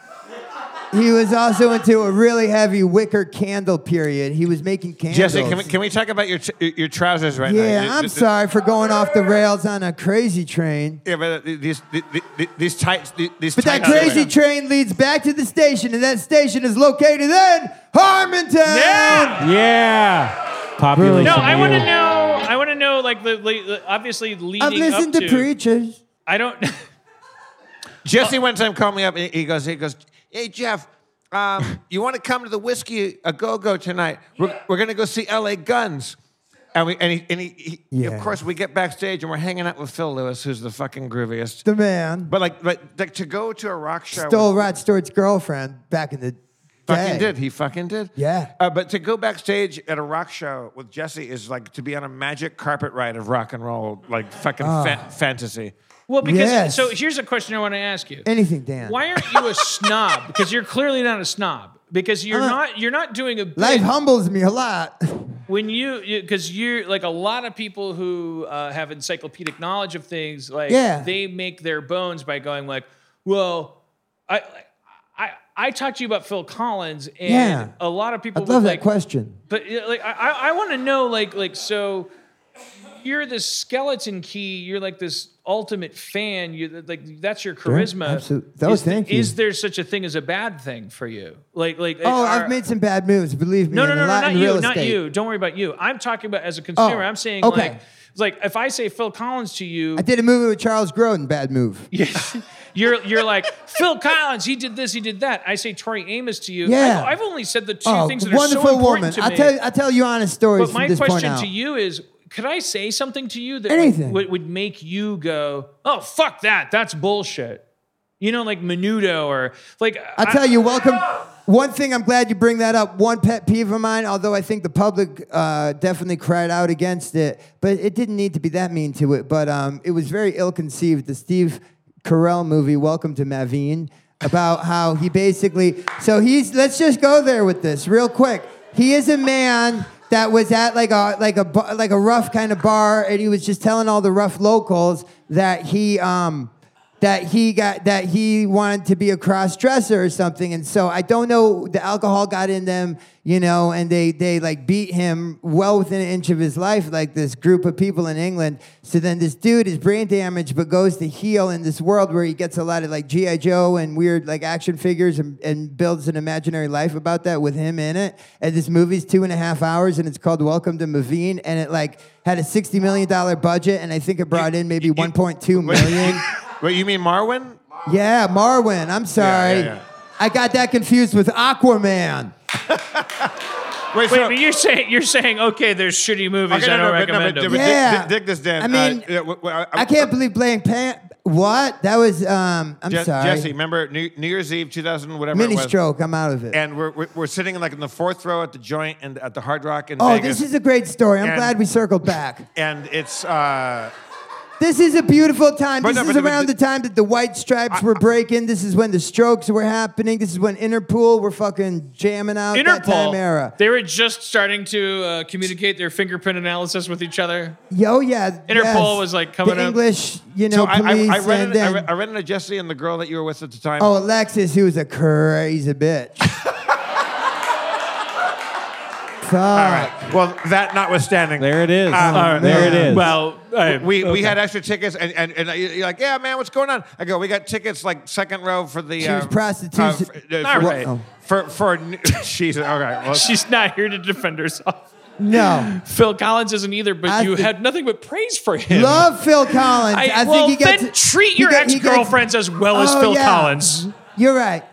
he was also into a really heavy wicker candle period. He was making candles. Jesse, can we, can we talk about your tr- your trousers right now? yeah, I'm th- th- sorry for going off the rails on a crazy train. Yeah, but uh, these these, these, these tights these, these But that tights- crazy train leads back to the station, and that station is located in Harmontown. Yeah. Yeah. Population. No, I want to know. I want to know, like the, the obviously leading I've listened up to preachers. I don't. Jesse one time called me up and he goes, he goes, hey Jeff, um, you want to come to the whiskey a go go tonight? We're, we're gonna go see L.A. Guns. And we and he, and he, he Yeah. of course we get backstage and we're hanging out with Phil Lewis, who's the fucking grooviest. The man But like, but like to go to a rock show. stole with- Rod Stewart's girlfriend back in the Fucking day. did. He fucking did. Yeah. Uh, but to go backstage at a rock show with Jesse is like to be on a magic carpet ride of rock and roll, like fucking fa- fantasy. Well, because Yes. so here's a question I want to ask you. Anything, Dan. Why aren't you a snob? Because you're clearly not a snob. Because you're Uh, not you're not doing a bit Life humbles me a lot. when you because you, are like a lot of people who uh, have encyclopedic knowledge of things like Yeah. they make their bones by going like well i i i talked to you about phil collins and Yeah. a lot of people I love like that question. but like i i, I want to know like like so you're the skeleton key you're like this ultimate fan you like that's your charisma absolute- Oh, is, thank you. is there such a thing as a bad thing for you like like Oh, are- I've made some bad moves, believe me. no, no, no, no, not you, real not you. Don't worry about you. I'm talking about as a consumer. Oh, I'm saying okay. like, like if I say Phil Collins to you, I did a movie with Charles Grodin, bad move. Yes. you're you're like Phil Collins. He did this. He did that. I say Tori Amos to you. Yeah. I've, I've only said the two Oh, things that are so important woman. to I'll me. tell, I'll tell you honest stories but my question to you is. Could I say something to you that Anything. would, would make you go, "Oh fuck that! That's bullshit"? You know, like Menudo or like. I'll tell you, welcome. One thing I'm glad you bring that up. One pet peeve of mine, although I think the public uh, definitely cried out against it, but it didn't need to be that mean to it. But um, it was very ill conceived. The Steve Carell movie, Welcome to Mavine, about how he basically. So he's. Let's just go there with this real quick. He is a man that was at like a like a like a rough kind of bar, and he was just telling all the rough locals that he um that he got that he wanted to be a cross dresser or something. And so i don't know the alcohol got in them you know and they they like beat him well within an inch of his life like this group of people in england. So then this dude is brain damaged but goes to heal in this world where he gets a lot of like gi joe and weird like action figures and, and builds an imaginary life about that with him in it. And this movie's two and a half hours and it's called welcome to mavine and it like had a 60 million dollar budget and i think it brought in maybe 1.2 million Wait, you mean Marwen? yeah, Marwen. I'm sorry. yeah, yeah. I got that confused with Aquaman. Wait, Wait, but you're saying you're saying okay, there's shitty movies. Okay, I no, don't no, but- no, recommend but- them. but dig- Yeah. dig, dig this, Dan. I mean, Uh, yeah, w- w- I can't believe Black Pan. What? That was. Um, I'm Je- sorry. Jesse, remember New, New Year's Eve, 2000, whatever Mini it was. stroke. I'm out of it. And we're, we're, we're sitting in like in the fourth row at the joint and at the Hard Rock in oh, Vegas. this is a great story. I'm And- glad we circled back. and it's uh, This is a beautiful time. But This no, is but- but- around the time that the White Stripes were breaking. This is when the Strokes were happening. This is when Interpol were fucking jamming out. That time era. They were just starting to uh, communicate their fingerprint analysis with each other. Yo, yeah. Interpol yes. was, like, coming the up. English, you so know, I, I, I, read and it, I, then read, I read into Jesse and the girl that you were with at the time. oh, Alexis, who was a crazy bitch. Fuck. All right. Well, that notwithstanding. There it is. Um, there it is. Well, I- we, we had extra tickets, and, and, and you're like, yeah, man, what's going on? I go, we got tickets like second row for the. She was um, prostitution- uh, for, uh, Not for, right. Oh. For, for, she's, okay. Well, She's not here to defend herself. No. Phil Collins isn't either, but I you thi- had nothing but praise for him. Love Phil Collins. I, I, think well, he gets. then treat he your get- he gets- ex-girlfriends as well as Oh, Phil yeah. Collins. You're right.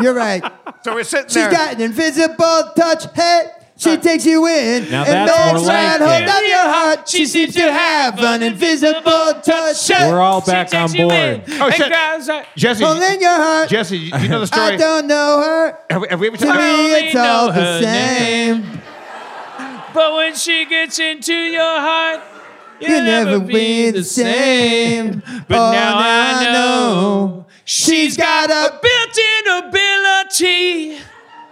You're right. so we're sitting She's there. got an invisible touch. Hey, She takes you in Now and that's more makes like right hold it. of your heart. She seems to have an invisible touch. We're all back on board. Oh, Hey, shit. guys, I, Jesse, Holding your heart. Jesse, you you know the story? I story. don't know her. Have we, have we ever To talked me, only it's all know the her same. but when she gets into your heart, you'll You'll never be the same. But Oh, now I know she's got a built-in ability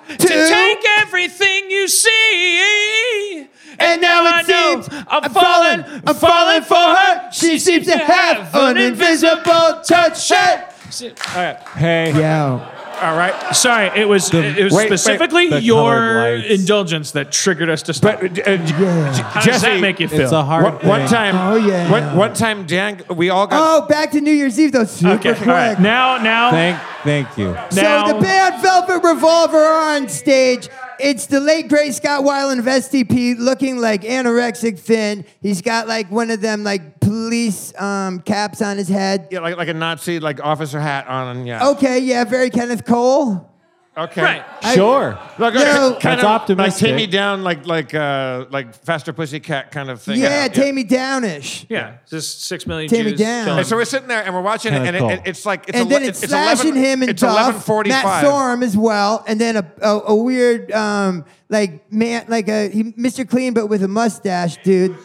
to to take everything you see. And now I it know seems I'm falling, I'm falling for her. She seems to have an invisible touch. Hey. All right. Hey, Yeah. All right. Sorry, it was it was wait, wait. specifically The your indulgence that triggered us to stop. But uh, J- How does Jesse, that make you feel? it's a hard one, one time. Oh, yeah. One, one time, Dan, we all got. Oh, back to New Year's Eve though. Super okay, quick. all right. Now, now, Thank, thank you. now. So the band Velvet Revolver are on stage. It's the late great Scott Weiland of STP looking like anorexic thin. He's got like one of them like police um, caps on his head. Yeah, like like a Nazi like officer hat on. Yeah. Okay, yeah, very Kenneth Cole. Okay. Right. Sure. Like, No. kind That's of optimistic. Like take me down, like like uh like faster pussycat kind of thing. Yeah, Tammy Downish. yeah, just six million Take me Jews down. And so we're sitting there and we're watching it, Kinda and cool. it, it's like it's and ele- then it's, it's slashing 11, him and it's Duff, Matt five. Storm as well, and then a, a, a weird um, like man like a he, Mr. Clean but with a mustache dude,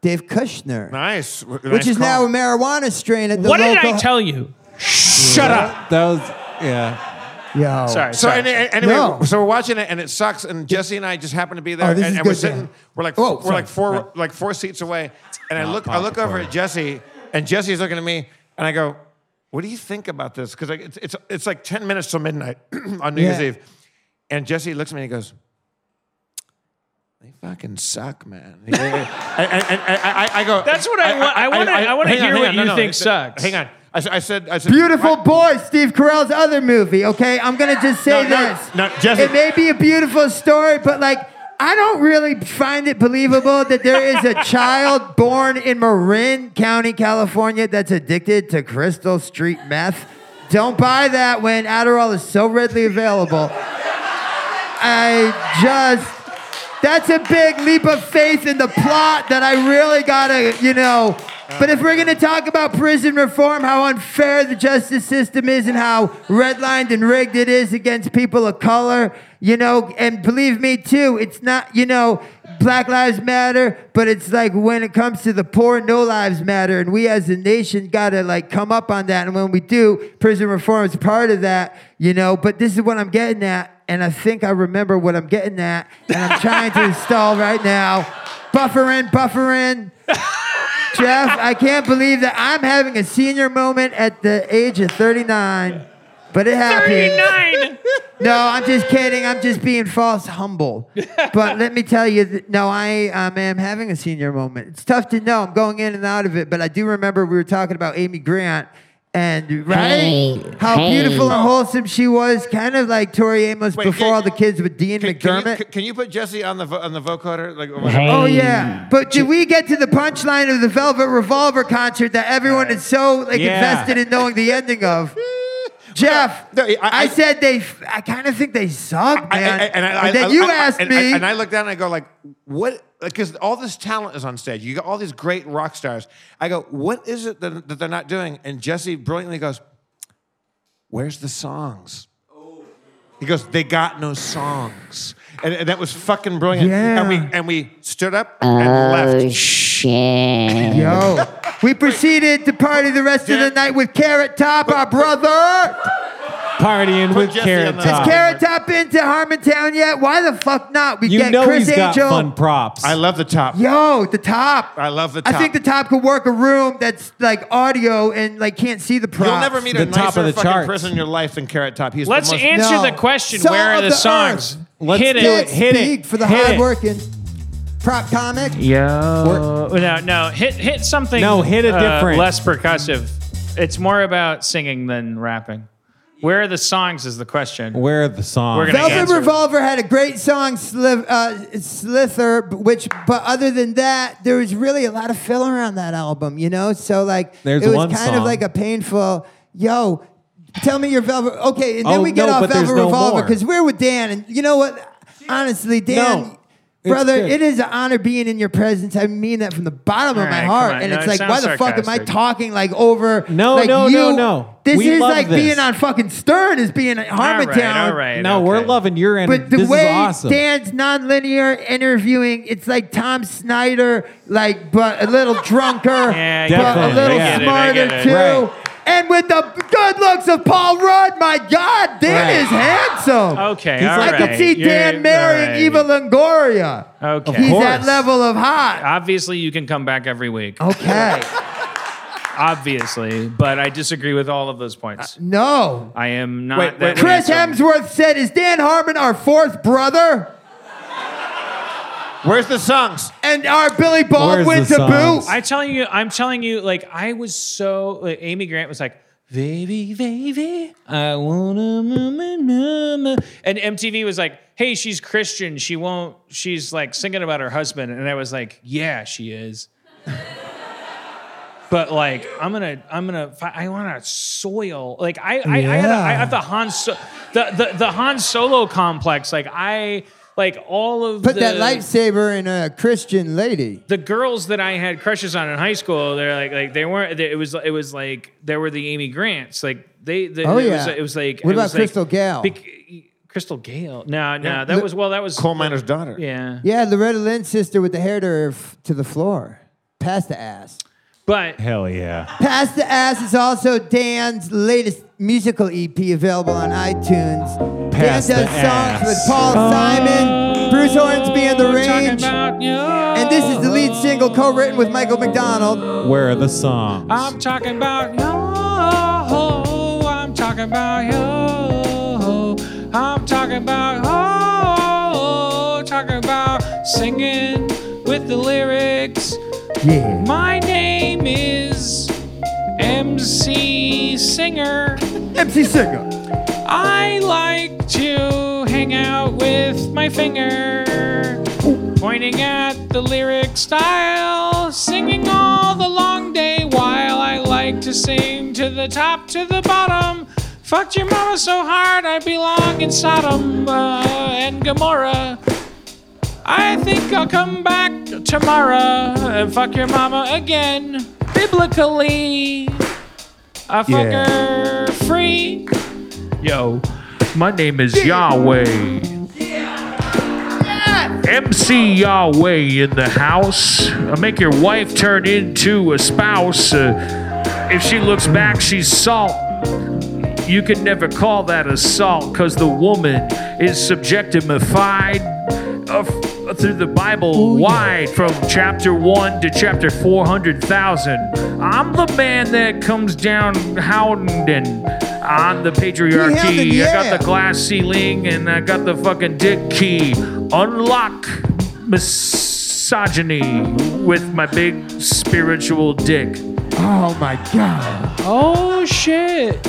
Dave Kushner, Nice. which is now a marijuana strain at the what did local. I tell you? Shut up. That was, yeah. Yo. Sorry. So sorry. any- anyway, No. so we're watching it and it sucks. And Jesse and I just happen to be oh, there, Oh, this and, is and we're good, sitting. Dan. We're like Oh, we're sorry. like four like four seats away, and I look I look over at Jesse, and Jesse's looking at me, and I go, "What do you think about this?" Because it's, it's it's like ten minutes till midnight on New Year's Yeah. Eve, and Jesse looks at me and he goes. They fucking suck, man. and, and- and- and I, I go. That's what I want- I wanna- I wanna hang on, hear hang what on, you no, no, think it's- sucks. Hang on. I, I said. I said. Beautiful Boy, Steve Carell's other movie, okay? I'm gonna just say No, no, this. no, Jesse- It may be a beautiful story, but like, I don't really find it believable that there is a child born in Marin County, California that's addicted to Crystal Street meth. Don't buy that when Adderall is so readily available. I just, that's a big leap of faith in the plot that I really gotta, you know. But if we're gonna talk about prison reform, how unfair the justice system is, and how redlined and rigged it is against people of color, you know, and believe me too, it's not, you know, Black Lives Matter, but it's like when it comes to the poor, no lives matter, and we as a nation gotta like come up on that. And when we do, prison reform is part of that, you know. But this is what I'm getting at and I think I remember what I'm getting at, and I'm trying to install right now. Buffering, buffering. Jeff, I can't believe that I'm having a senior moment at the age of 39, but it happened. 39. No, I'm just kidding. I'm just being false humble. But let me tell you, that, no, I um, am having a senior moment. It's tough to know. I'm going in and out of it, but I do remember we were talking about Amy Grant. And right, Hey, how hey. beautiful and wholesome she was, kind of like Tori Amos Wait, before can- all the kids with Dean Can, can, you, McDermott. can- can you put Jesse on the on the vocoder? Like, Hey. Oh yeah, but did we get to the punchline of the Velvet Revolver concert that everyone is so like Yeah. invested in knowing the ending of? Jeff, No, I- I, I- said they. I kind of think they suck, I- I- man. I- and I- I- then I- you I- asked and, me. I, and I look down and I go like, what? Because all this talent is on stage. You got all these great rock stars. I go, what is it that, that they're not doing? And Jesse brilliantly goes, where's the songs? He goes, they got no songs. And, and that was fucking brilliant. Yeah. And we and we stood up and left. Oh, shit. Yo, we proceeded to party the rest of the night with Carrot Top, our brother. Partying with Jesse Carrot on the- Top. Is Carrot Top into Harmontown yet? Why the fuck not? We you get know Chris he's got Angel. fun props. I love the top. Yo, the top. I love the top. I think the top could work a room that's like audio and like can't see the props. You'll never meet The a top nicer of the fucking charts. person in your life than Carrot Top. He's Let's the most, answer No. the question. Salt Where are of the, the songs? Let's Hit do it. it. Hit Speak it. for the Hit hard it. working prop comic. Yo. No, no. Hit hit something. No, hit it uh, different. less percussive. It's more about singing than rapping. Where are the songs? Is the question. Where are the songs? We're gonna Velvet answer. Revolver had a great song, Sliv- uh, Slither, which, but other than that, there was really a lot of filler on that album, you know? So, like, There's it was one kind of like a painful, yo, tell me your Velvet. Okay, and then Oh, we get no, off but there's Velvet no Revolver more. because we're with Dan, and you know what? Honestly, Dan, No. Brother, good. it is an honor being in your presence. I mean that from the bottom All of my right, heart. come on. And No, it's it like, why sounds the fuck am I sarcastic. talking like over? No, like no, you? no, no. This We is love like this. being on fucking Stern is being at All right, Harmontown. all right. no, we're okay. loving your energy. But the this way is awesome. Dan's nonlinear interviewing, it's like Tom Snyder, like but a little drunker, Yeah, but a definitely. little I get it, I smarter get it. too. Right. And with the good looks of Paul Rudd, my God, Dan Right. is handsome. Okay, He's all like- I right. could see You're- Dan marrying all right. Eva Longoria. Okay. He's course. that level of hot. Obviously, you can come back every week. Okay. Obviously, but I disagree with all of those points. Uh, no. I am not Wait, that wait, Chris handsome. Hemsworth said, Is Dan Harmon our fourth brother? Where's the songs? And our Billy Baldwin Where's the to boot? songs? I telling you, I'm telling you, like I was so like Amy Grant was like, baby, baby, I wanna mama, mama. And MTV was like, hey, she's Christian. She won't, she's like singing about her husband. And I was like, yeah, she is. But like, I'm gonna, I'm gonna, fi- I want to soil. Like, I, I, I, had a, I have the Han, so, the, the, the Han Solo complex. Like, I, like all of Put the, that lightsaber in a Christian lady. the girls that I had crushes on in high school, they're like like they weren't. They, it was it was like there were the Amy Grants. Like they. The, Oh, it yeah. Was, it was like. What it about was like- Crystal Gayle? bec- Crystal Gayle. No, no, Yeah. that was well. That was Coal miner's daughter. Yeah, Yeah, Loretta Lynn's sister with the hair to, her f- to the floor. Past the ass. but Hell yeah. Past the Ass is also Dan's latest musical EP available on iTunes. Past Dan the does songs with Paul Simon, Bruce Hornsby and The We're Range. And this is the lead single co-written with Michael McDonald. Where are the songs? I'm talking about you. Oh, I'm talking about you. I'm talking about oh, talking about singing with the lyrics. Yeah. My name is MC Singer. MC Singer. I like to hang out with my finger, pointing at the lyric style, singing all the long day while I like to sing to the top to the bottom. Fucked your mama so hard I belong in Sodom uh, and Gomorrah. I think I'll come back tomorrow and fuck your mama again. Biblically, I fuck Yeah. her free. Yo, my name is Yahweh. MC Yahweh in the house. Make your wife turn into a spouse. Uh, if she looks back, she's salt. You can never call that assault because the woman is subjectified uh, through the Bible wide from chapter 1 to chapter 400,000. I'm the man that comes down hounding on the patriarchy. hounding, I got the glass ceiling and I got the fucking dick key. Unlock misogyny with my big spiritual dick. Oh my God. Oh shit.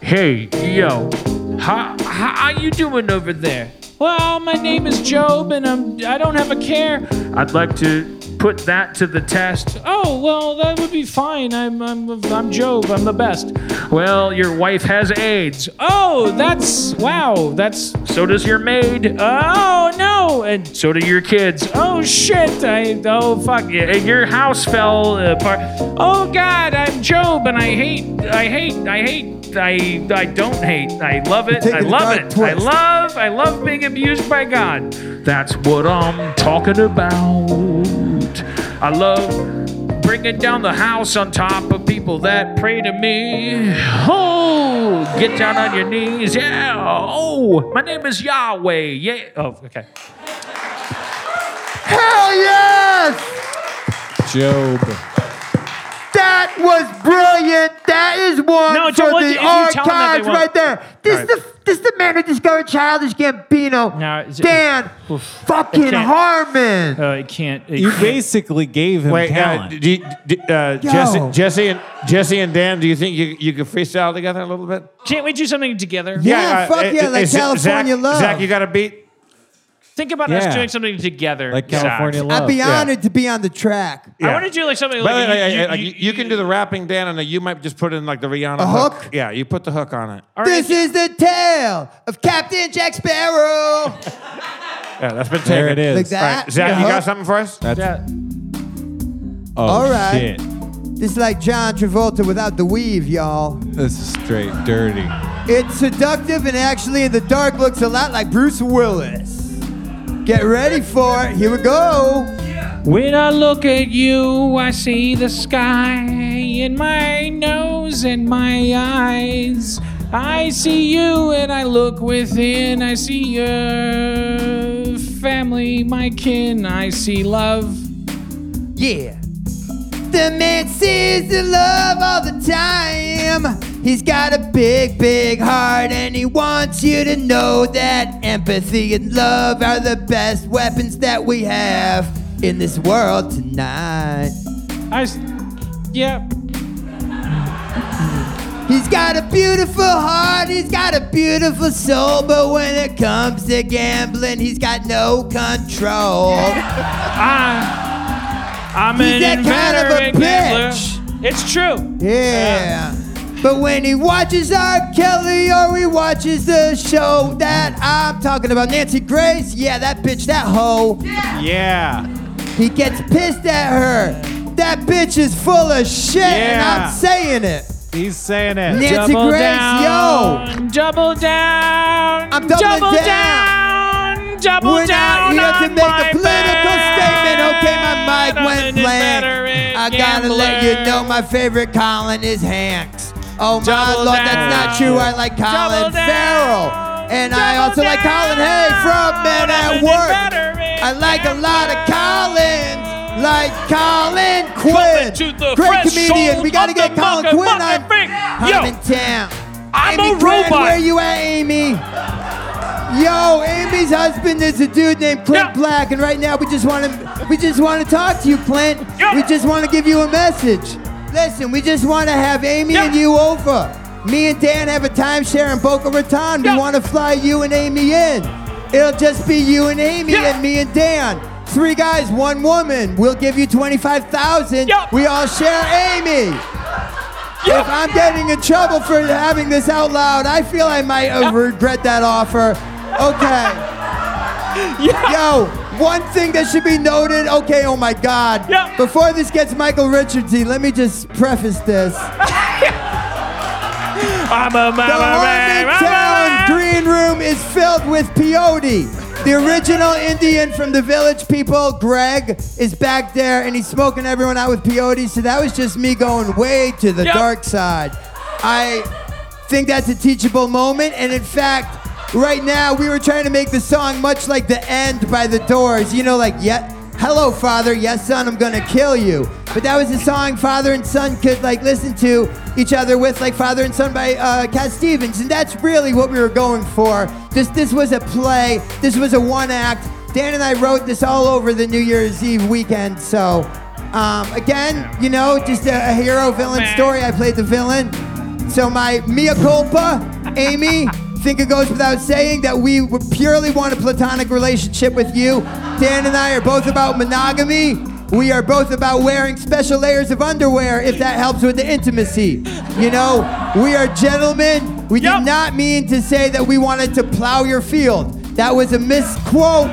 Hey, yo. How, how how you doing over there? Well, my name is Job and I'm I don't have a care. I'd like to put that to the test. Oh, well, that would be fine. I'm I'm I'm Job. I'm the best. Well, your wife has AIDS. Oh, that's wow. That's so does your maid. Oh, no. And so do your kids. Oh shit. I oh fuck. Your house fell apart. Oh god, I'm Job and I hate I hate I hate I I don't hate. I love it. I love dark it. I love I love being abused by God. That's what I'm talking about. I love bringing down the house on top of people that pray to me. Oh, get down on your knees. Yeah. Oh, my name is Yahweh. Yeah. Oh, okay. Hell yes! Job. That was brilliant. That is one No, for the if you tell them that they archives right there. This All is the this is the man who discovered Childish Gambino. No, it's- Dan Oof. fucking Harmon. Uh, it can't. It You can't. basically gave him Wait, uh, talent. do you, do, uh, Jesse, Jesse, and Jesse and Dan, do you think you you could freestyle together a little bit? Can't we do something together? Yeah, fuck uh, yeah, like is it- California Zach, Love. Zach, you got a beat? Think about Yeah. us doing something together. like Zach. California Love. I'd be yeah. honored to be on the track. I want to do like something But, like you, you- you- you, you can do the rapping, Dan, and you might just put in like the Rihanna A hook? Yeah, you put the hook on it. All This right. is the tale of Captain Jack Sparrow. Yeah, that's been taken. There it is. Like that. All right, Zach, you got something for us? That's Yeah. oh All right. shit. This is like John Travolta without the weave, y'all. This is straight dirty. It's seductive and actually in the dark looks a lot like Bruce Willis. Get ready for it. Here we go. When I look at you, I see the sky in my nose and my eyes. I see you and I look within. I see your family, my kin. I see love. Yeah. The man sees the love all the time. He's got a big, big heart, and he wants you to know that empathy and love are the best weapons that we have in this world tonight. I, s- yeah. He's got a beautiful heart, he's got a beautiful soul, but when it comes to gambling, he's got no control. I, I'm He's an that kind of a inveterate gambler. bitch. It's true. Yeah. But when he watches R. Kelly or he watches the show that I'm talking about, Nancy Grace, yeah, that bitch, that hoe, Yeah. yeah. he gets pissed at her. That bitch is full of shit, and Yeah. I'm saying it. He's saying it. Nancy double Grace, down, yo. Double down. I'm doubling double down. Double down. Double We're down. not here to make a political statement. Okay, my mic I'm went blank. I gotta let you know my favorite Colin is Hanks. Oh my Double lord, that's not true. I like Colin Double down. Farrell. And I Double also like Colin Hay from Men at Work. I like a lot of. Collins. Like Colin Quinn. Great comedian. We gotta get Colin Quinn on. I'm in town. I'm Amy a Grant, robot. Where you at, Amy? Yo, Amy's husband is a dude named Clint Yeah. Black, and right now we just want to we just want to talk to you, Clint. Yeah. We just want to give you a message. Listen, we just want to have Amy Yeah. and you over. Me and Dan have a timeshare in Boca Raton. We want to fly you and Amy in. It'll just be you and Amy and me and Dan. Three guys, one woman. We'll give you twenty-five thousand. We all share Amy. If I'm getting in trouble for having this out loud, I feel I might regret that offer. Okay. Yo, one thing that should be noted. Okay, oh my God. Yeah. Before this gets Michael Richardsy, let me just preface this. I'm a The man. Harmontown Green Room is filled with peyote. The original Indian from the village people, Greg, is back there and he's smoking everyone out with peyote. So that was just me going way to the Yep. dark side. I think that's a teachable moment. And in fact, right now we were trying to make the song much like the end by the doors. You know, like, yeah, hello, father. Yes, son, I'm gonna kill you. But that was a song father and son could like listen to each other with, like Father and Son by uh, Cat Stevens. And that's really what we were going for. This, this was a play. This was a one act. Dan and I wrote this all over the New Year's Eve weekend. So, um, again, you know, just a, a hero villain story. I played the villain. So my mea culpa, Amy. Think it goes without saying that we would purely want a platonic relationship with you. Dan and I are both about monogamy. We are both about wearing special layers of underwear if that helps with the intimacy. You know, we are gentlemen. We Yep. did not mean to say that we wanted to plow your field. That was a misquote.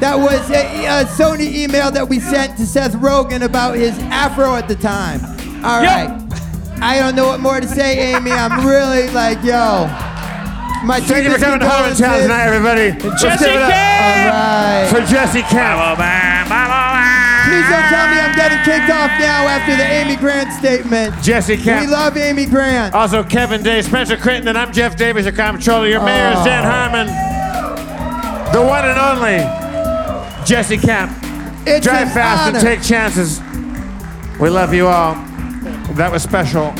That was a, a Sony email that we sent to Seth Rogen about his afro at the time. All Yep. right. I don't know what more to say, Amy. I'm really like, yo. My Thank you for coming to Harmontown tonight, everybody. Let's Jesse give it up All right. for Jesse Camp. Please don't tell me I'm getting kicked off now after the Amy Grant statement. Jesse Camp. We love Amy Grant. Also, Kevin Day, Spencer Crittenden, and I'm Jeff Davis, your comptroller. Your mayor is Dan oh. Harmon. The one and only Jesse Camp. It's Drive an fast honor. and take chances. We love you all. That was special.